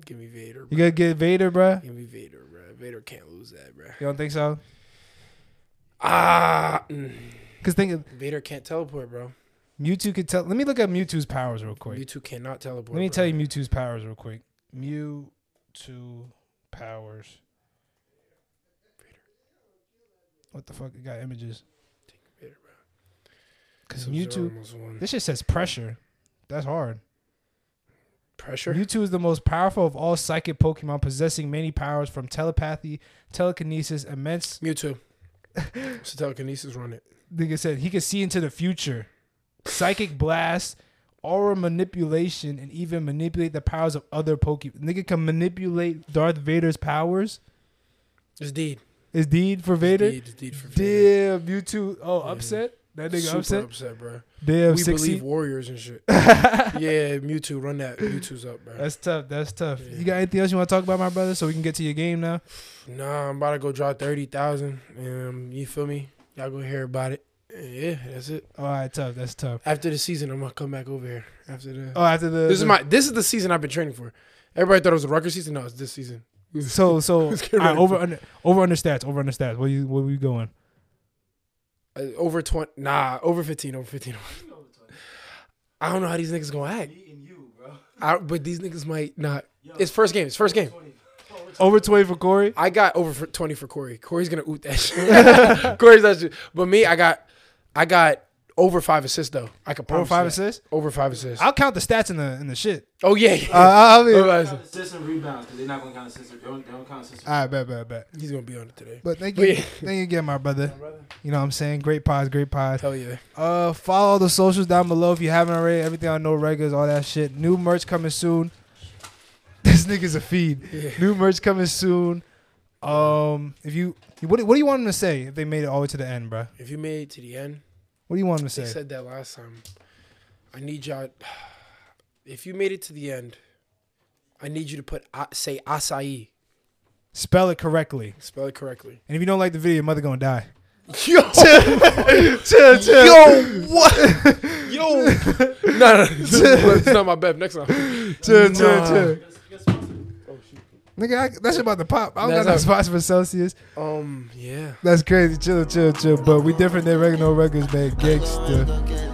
Give me Vader. You gotta get Vader, bruh. Give me Vader, bro. Vader can't lose that, bro. You don't think so? Ah, mm. Because think of- Vader can't teleport, bro. Mewtwo could tell. Let me look at Mewtwo's powers real quick. Mewtwo cannot teleport. Let me bro. tell you Mewtwo's powers real quick. Mewtwo powers. Vader. What the fuck? It got images. Vader, bro. Because Mewtwo. This shit says pressure. That's hard. Pressure. Mewtwo is the most powerful of all psychic Pokemon, possessing many powers from telepathy, telekinesis, immense. Mewtwo. so telekinesis run it. Nigga said he can see into the future, psychic blast, aura manipulation, and even manipulate the powers of other Pokemon. Nigga can manipulate Darth Vader's powers. It's Deed. Is Deed for Vader? Deed, Deed for Vader. Damn, Mewtwo. Oh, Yeah. upset. That nigga Super upset. upset, bro. Damn, we believe warriors and shit. yeah, Mewtwo, run that. Mewtwo's up, bro. That's tough. That's tough. Yeah. You got anything else you want to talk about, my brother, so we can get to your game now? Nah, I'm about to go draw thirty thousand. Um, you feel me? Y'all gonna hear about it. Yeah, that's it. All right, tough. That's tough. After the season, I'm gonna come back over here. After the Oh, after the this is my this is the season I've been training for. Everybody thought it was a Rutgers season. No, it's this season. So so Let's get all right, over under over under stats. Over under stats. Where you where we going? Uh, over twenty. Nah, over fifteen. Over fifteen. I don't know how these niggas gonna act. Me and you, bro. I, but these niggas might not. It's first game. It's first game. Over twenty for Corey. I got over for 20 for Corey. Corey's gonna oot that shit. Corey's that shit. But me, I got, I got over five assists though. I could Over promise five you that. assists. Over five assists. I'll count the stats in the in the shit. oh yeah, yeah. Uh, I'll be, Over all five assists. Assists and rebounds, because they're not going to count assists. They don't, they don't count assists. right, bet, bet, bet. He's gonna be on it today. But thank But you, yeah. thank you again, my brother. You know what I'm saying? Great pods, great pods. Hell yeah. Uh, follow the socials down below if you haven't already. Everything on No Regulars, all that shit. New merch coming soon. This nigga's a feed. Yeah. New merch coming soon. Um, if you, what, do- what do you want them to say if they made it all the way to the end, bro? If you made it to the end, What do you want them to they say? said that last time. I need y'all. If you made it to the end, I need you to put say acai. Spell it correctly. Spell it correctly. And if you don't like the video, your mother gonna die. Yo, yo, what? Yo, no, no, it's not my bet. Next time. chill, chill, chill. Shoot. Nigga, I, that shit about to pop. I don't That's got no spots for Celsius. Um, yeah. That's crazy. Chill, chill, chill. But we different than regular records, man. Gangsta.